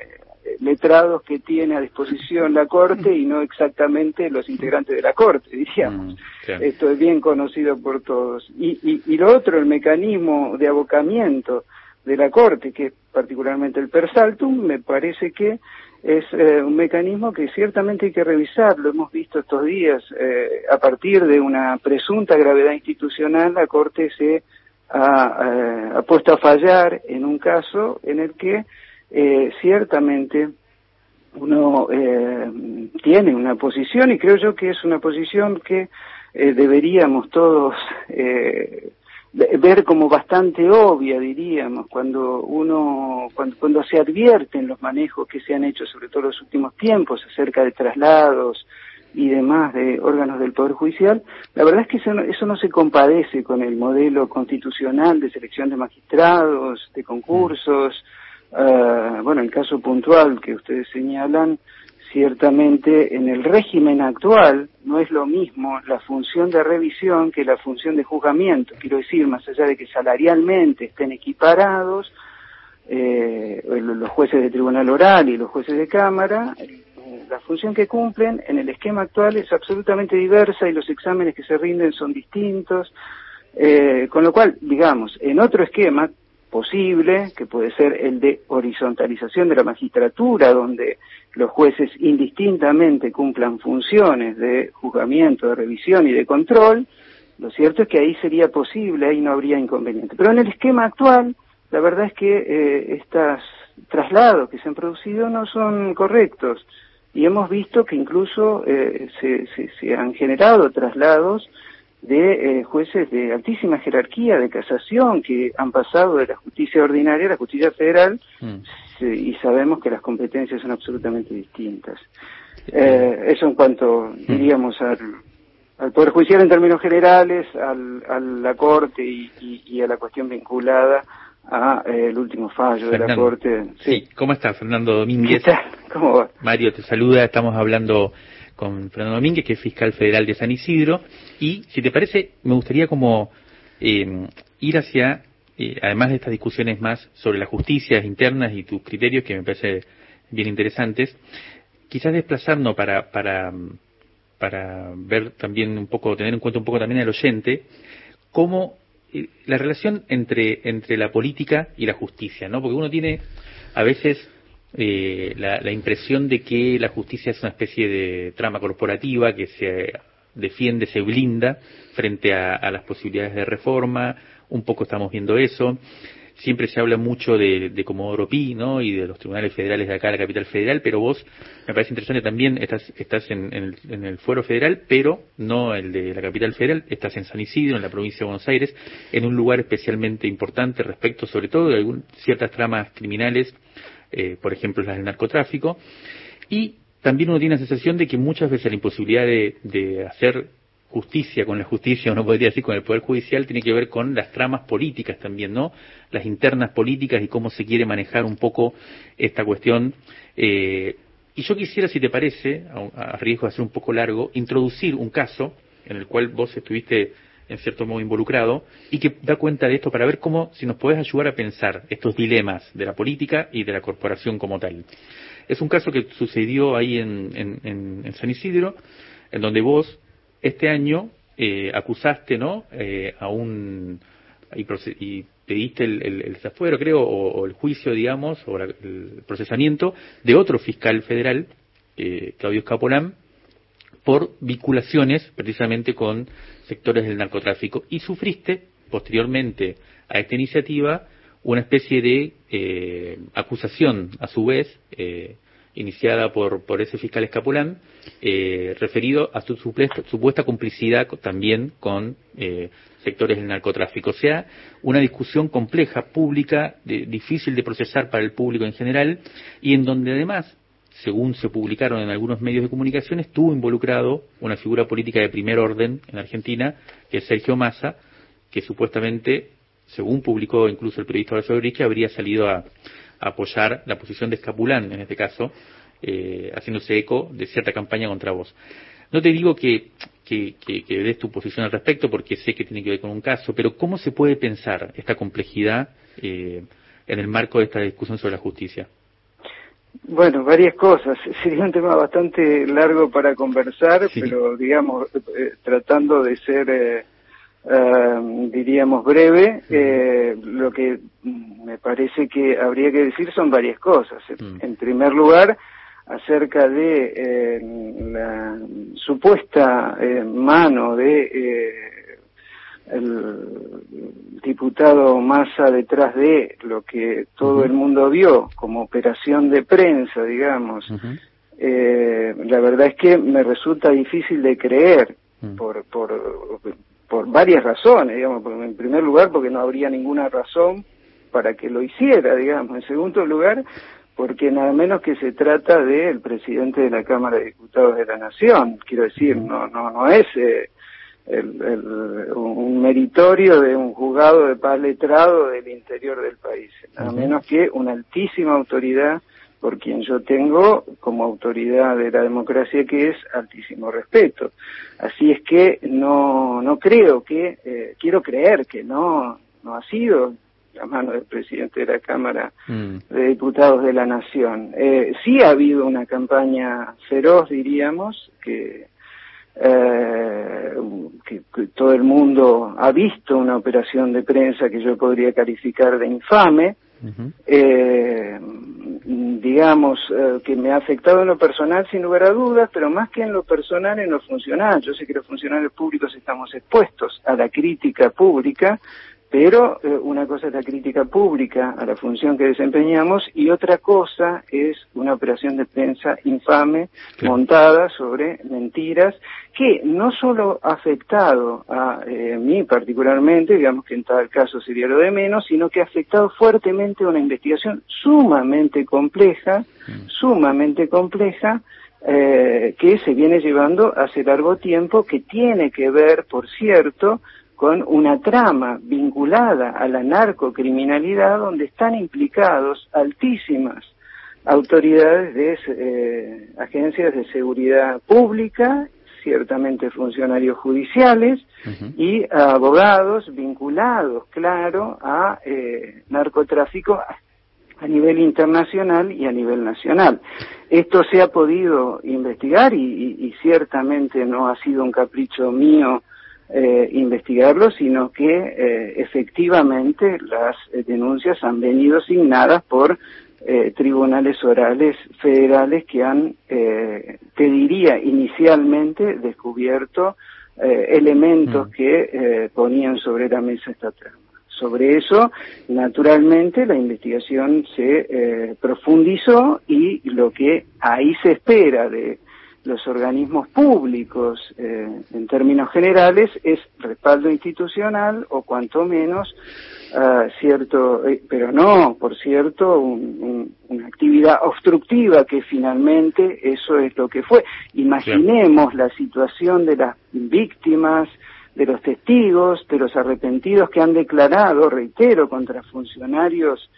letrados que tiene a disposición la Corte y no exactamente los integrantes de la Corte, diríamos. Mm, Esto es bien conocido por todos. Y, y, y, lo otro, el mecanismo de abocamiento de la Corte, que es particularmente el persaltum, me parece que es eh, un mecanismo que ciertamente hay que revisar. Lo hemos visto estos días. Eh, a partir de una presunta gravedad institucional, la Corte se ha, puesto a fallar en un caso en el que eh, ciertamente uno eh, tiene una posición y creo yo que es una posición que eh, deberíamos todos eh, ver como bastante obvia, diríamos, cuando uno, cuando, cuando se advierten los manejos que se han hecho, sobre todo en los últimos tiempos, acerca de traslados, y demás de órganos del Poder Judicial, la verdad es que eso no, eso no se compadece con el modelo constitucional de selección de magistrados, de concursos. Uh, bueno, el caso puntual que ustedes señalan, ciertamente en el régimen actual no es lo mismo la función de revisión que la función de juzgamiento. Quiero decir, más allá de que salarialmente estén equiparados, eh, los jueces de tribunal oral y los jueces de cámara, la función que cumplen en el esquema actual es absolutamente diversa y los exámenes que se rinden son distintos. Eh, con lo cual, digamos, en otro esquema posible, que puede ser el de horizontalización de la magistratura, donde los jueces indistintamente cumplan funciones de juzgamiento, de revisión y de control, lo cierto es que ahí sería posible, ahí no habría inconveniente. Pero en el esquema actual, la verdad es que eh, estos traslados que se han producido no son correctos y hemos visto que incluso eh, se, se, se, han generado traslados de eh, jueces de altísima jerarquía de casación que han pasado de la justicia ordinaria a la justicia federal mm. y sabemos que las competencias son absolutamente distintas. Eh, eso en cuanto, mm. diríamos, al, al Poder Judicial en términos generales, al, a la Corte y, y, y a la cuestión vinculada a eh, el último fallo Fernando. de la Corte. Sí. sí. ¿cómo estás, Fernando Domínguez? ¿Qué tal? ¿Cómo va? Mario te saluda, estamos hablando con Fernando Domínguez, que es fiscal federal de San Isidro, y si te parece, me gustaría como eh, ir hacia, eh, además de estas discusiones más sobre las justicias internas y tus criterios, que me parece bien interesantes, quizás desplazarnos para, para, para ver también un poco, tener en cuenta un poco también al oyente, cómo la relación entre, entre la política y la justicia, ¿no? Porque uno tiene a veces eh, la, la, impresión de que la justicia es una especie de trama corporativa que se defiende, se blinda frente a, a, las posibilidades de reforma, un poco estamos viendo eso. Siempre se habla mucho de, de Comodoro Pi, ¿no? Y de los tribunales federales de acá, la capital federal, pero vos, me parece interesante también, estás, estás en, en, el, en el fuero federal, pero no el de la capital federal, estás en San Isidro, en la provincia de Buenos Aires, en un lugar especialmente importante respecto, sobre todo, de algún, ciertas tramas criminales eh, por ejemplo las del narcotráfico, y también uno tiene la sensación de que muchas veces la imposibilidad de, de hacer justicia con la justicia, uno podría decir con el Poder Judicial, tiene que ver con las tramas políticas también, ¿no? Las internas políticas y cómo se quiere manejar un poco esta cuestión. Eh, y yo quisiera, si te parece, a, a riesgo de hacer un poco largo, introducir un caso en el cual vos estuviste en cierto modo involucrado y que da cuenta de esto para ver cómo, si nos podés ayudar a pensar estos dilemas de la política y de la corporación como tal. Es un caso que sucedió ahí en, en, en San Isidro, en donde vos este año eh, acusaste ¿no? Eh, a un y, y pediste el, desafuero, creo, o, o, el juicio, digamos, o la, el procesamiento de otro fiscal federal, eh, Claudio Escapolán, por vinculaciones precisamente con sectores del narcotráfico y sufriste posteriormente a esta iniciativa una especie de eh, acusación a su vez eh, iniciada por, por ese fiscal Escapulán eh, referido a su supuesta, supuesta complicidad también con eh, sectores del narcotráfico. O sea, una discusión compleja, pública, de, difícil de procesar para el público en general y en donde además según se publicaron en algunos medios de comunicación, estuvo involucrado una figura política de primer orden en Argentina, que es Sergio Massa, que supuestamente, según publicó incluso el periodista Horacio Rodríguez, habría salido a, apoyar la posición de Escapulán, en este caso, eh, haciéndose eco de cierta campaña contra vos. No te digo que, que, que, que, des tu posición al respecto, porque sé que tiene que ver con un caso, pero ¿cómo se puede pensar esta complejidad eh, en el marco de esta discusión sobre la justicia? Bueno, varias cosas. Sería un tema bastante largo para conversar, sí. pero digamos, eh, tratando de ser, eh, uh, diríamos, breve, eh, lo que me parece que habría que decir son varias cosas. Mm. En primer lugar, acerca de la supuesta mano de el diputado Massa detrás de lo que todo uh -huh. el mundo vio como operación de prensa, digamos, uh -huh. eh, la verdad es que me resulta difícil de creer -huh. por, por, por varias razones, digamos, en primer lugar porque no habría ninguna razón para que lo hiciera, digamos, en segundo lugar porque nada menos que se trata del presidente de la Cámara de Diputados de la Nación, quiero decir, no, no, no es... Eh, el, el, un meritorio de un juzgado de paz letrado del interior del país, nada menos que una altísima autoridad por quien yo tengo como autoridad de la democracia que es altísimo respeto. Así es que no, no creo que, eh, quiero creer que no, no ha sido la mano del presidente de la Cámara mm. de Diputados de la Nación. Eh, sí ha habido una campaña feroz, diríamos, que eh, que, que todo el mundo ha visto una operación de prensa que yo podría calificar de infame, eh, digamos, eh, que me ha afectado en lo personal sin lugar a dudas, pero más que en lo personal, en lo funcional. Yo sé que los funcionarios públicos estamos expuestos a la crítica pública, pero eh, una cosa es la crítica pública a la función que desempeñamos y otra cosa es una operación de prensa infame montada sobre mentiras que no solo ha afectado a eh, mí particularmente, digamos que en tal caso sería lo de menos, sino que ha afectado fuertemente una investigación sumamente compleja, sumamente compleja, eh, que se viene llevando hace largo tiempo, que tiene que ver, por cierto, con una trama vinculada a la narcocriminalidad donde están implicados altísimas autoridades de eh, agencias de seguridad pública, ciertamente funcionarios judiciales y abogados vinculados, claro, a eh, narcotráfico a, a nivel internacional y a nivel nacional. Esto se ha podido investigar y, y- y ciertamente no ha sido un capricho mío eh, investigarlo, sino que eh, efectivamente las eh, denuncias han venido asignadas por eh, tribunales orales federales que han, eh, te diría, inicialmente descubierto elementos que eh, ponían sobre la mesa esta trama. Sobre eso, naturalmente, la investigación se eh, profundizó y lo que ahí se espera de los organismos públicos eh, en términos generales es respaldo institucional o cuanto menos ah, cierto, eh, pero no, por cierto, un- un- una actividad obstructiva que finalmente eso es lo que fue. Imaginemos la situación de las víctimas, de los testigos, de los arrepentidos que han declarado, reitero, contra funcionarios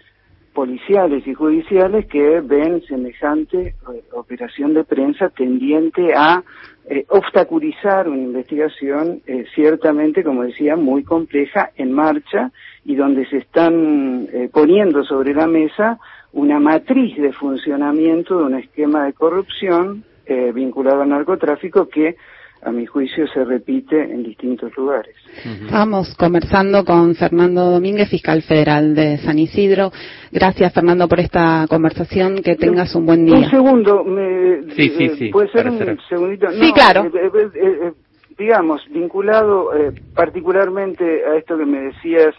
policiales y judiciales que ven semejante eh, operación de prensa tendiente a eh, obstaculizar una investigación eh, ciertamente, como decía, muy compleja en marcha y donde se están eh, poniendo sobre la mesa una matriz de funcionamiento de un esquema de corrupción eh, vinculado al narcotráfico que a mi juicio se repite en distintos lugares. Estábamos conversando con Fernando Domínguez, fiscal federal de San Isidro. Gracias, Fernando, por esta conversación. Que tengas un buen Un día. segundo, me, Sí, sí, eh, sí, puede ser un segundito. Sí, No, claro. eh, eh, eh, eh, digamos, vinculado eh, particularmente a esto que me decías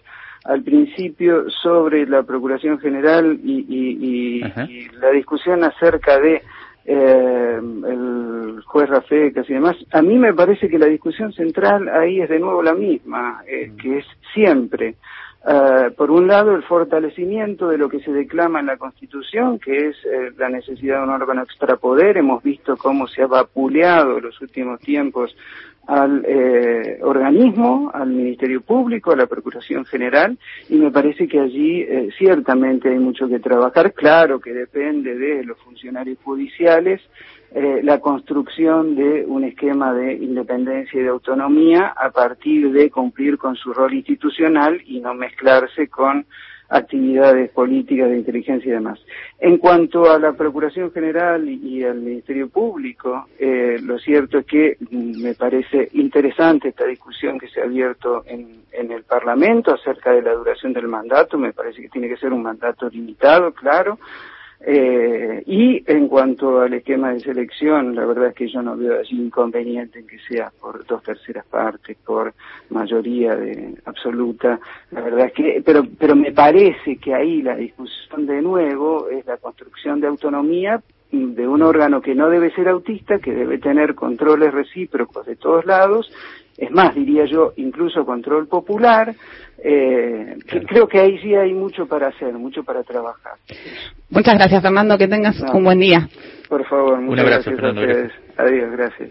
al principio sobre la Procuración General y, y- y- y la discusión acerca de eh, el juez Rafecas y demás, a mí me parece que la discusión central ahí es de nuevo la misma, eh, que es siempre, eh, por un lado, el fortalecimiento de lo que se declama en la Constitución, que es eh, la necesidad de un órgano extrapoder. Hemos visto cómo se ha vapuleado en los últimos tiempos al eh, organismo, al Ministerio Público, a la Procuración General, y me parece que allí eh, ciertamente hay mucho que trabajar. Claro que depende de los funcionarios judiciales, eh, la construcción de un esquema de independencia y de autonomía a partir de cumplir con su rol institucional y no mezclarse con actividades políticas de inteligencia y demás. En cuanto a la Procuración General y, al Ministerio Público, eh, lo cierto es que mm, me parece interesante esta discusión que se ha abierto en, en el Parlamento acerca de la duración del mandato. Me parece que tiene que ser un mandato limitado, claro. Eh, y en cuanto al esquema de selección, la verdad es que yo no veo allí inconveniente en que sea por dos terceras partes, por mayoría de absoluta. La verdad es que, pero, pero me parece que ahí la discusión de nuevo es la construcción de autonomía de un órgano que no debe ser autista, que debe tener controles recíprocos de todos lados, es más, diría yo, incluso control popular, eh, que creo que ahí sí hay mucho para hacer, mucho para trabajar. Muchas gracias, Fernando. Que tengas No. un buen día. Por favor, muchas abrazo, gracias Fernando, a ustedes. Adiós, gracias.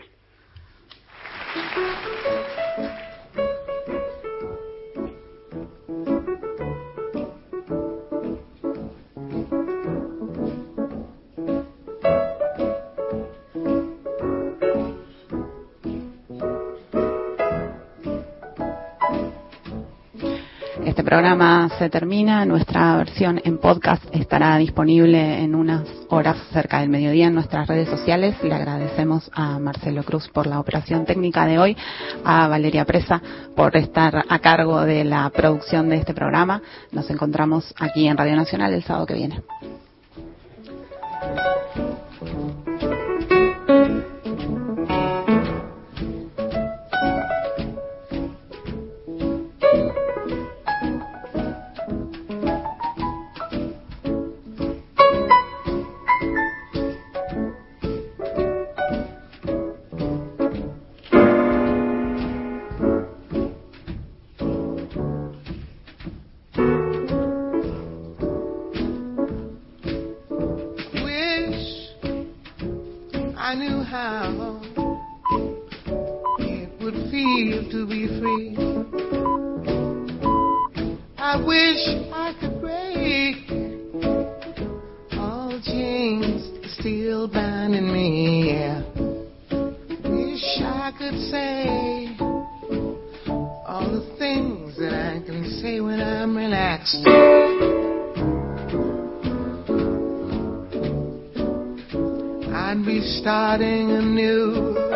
Programa se termina, nuestra versión en podcast estará disponible en unas horas cerca del mediodía en nuestras redes sociales. Le agradecemos a Marcelo Cruz por la operación técnica de hoy, a Valeria Presa por estar a cargo de la producción de este programa. Nos encontramos aquí en Radio Nacional el sábado que viene.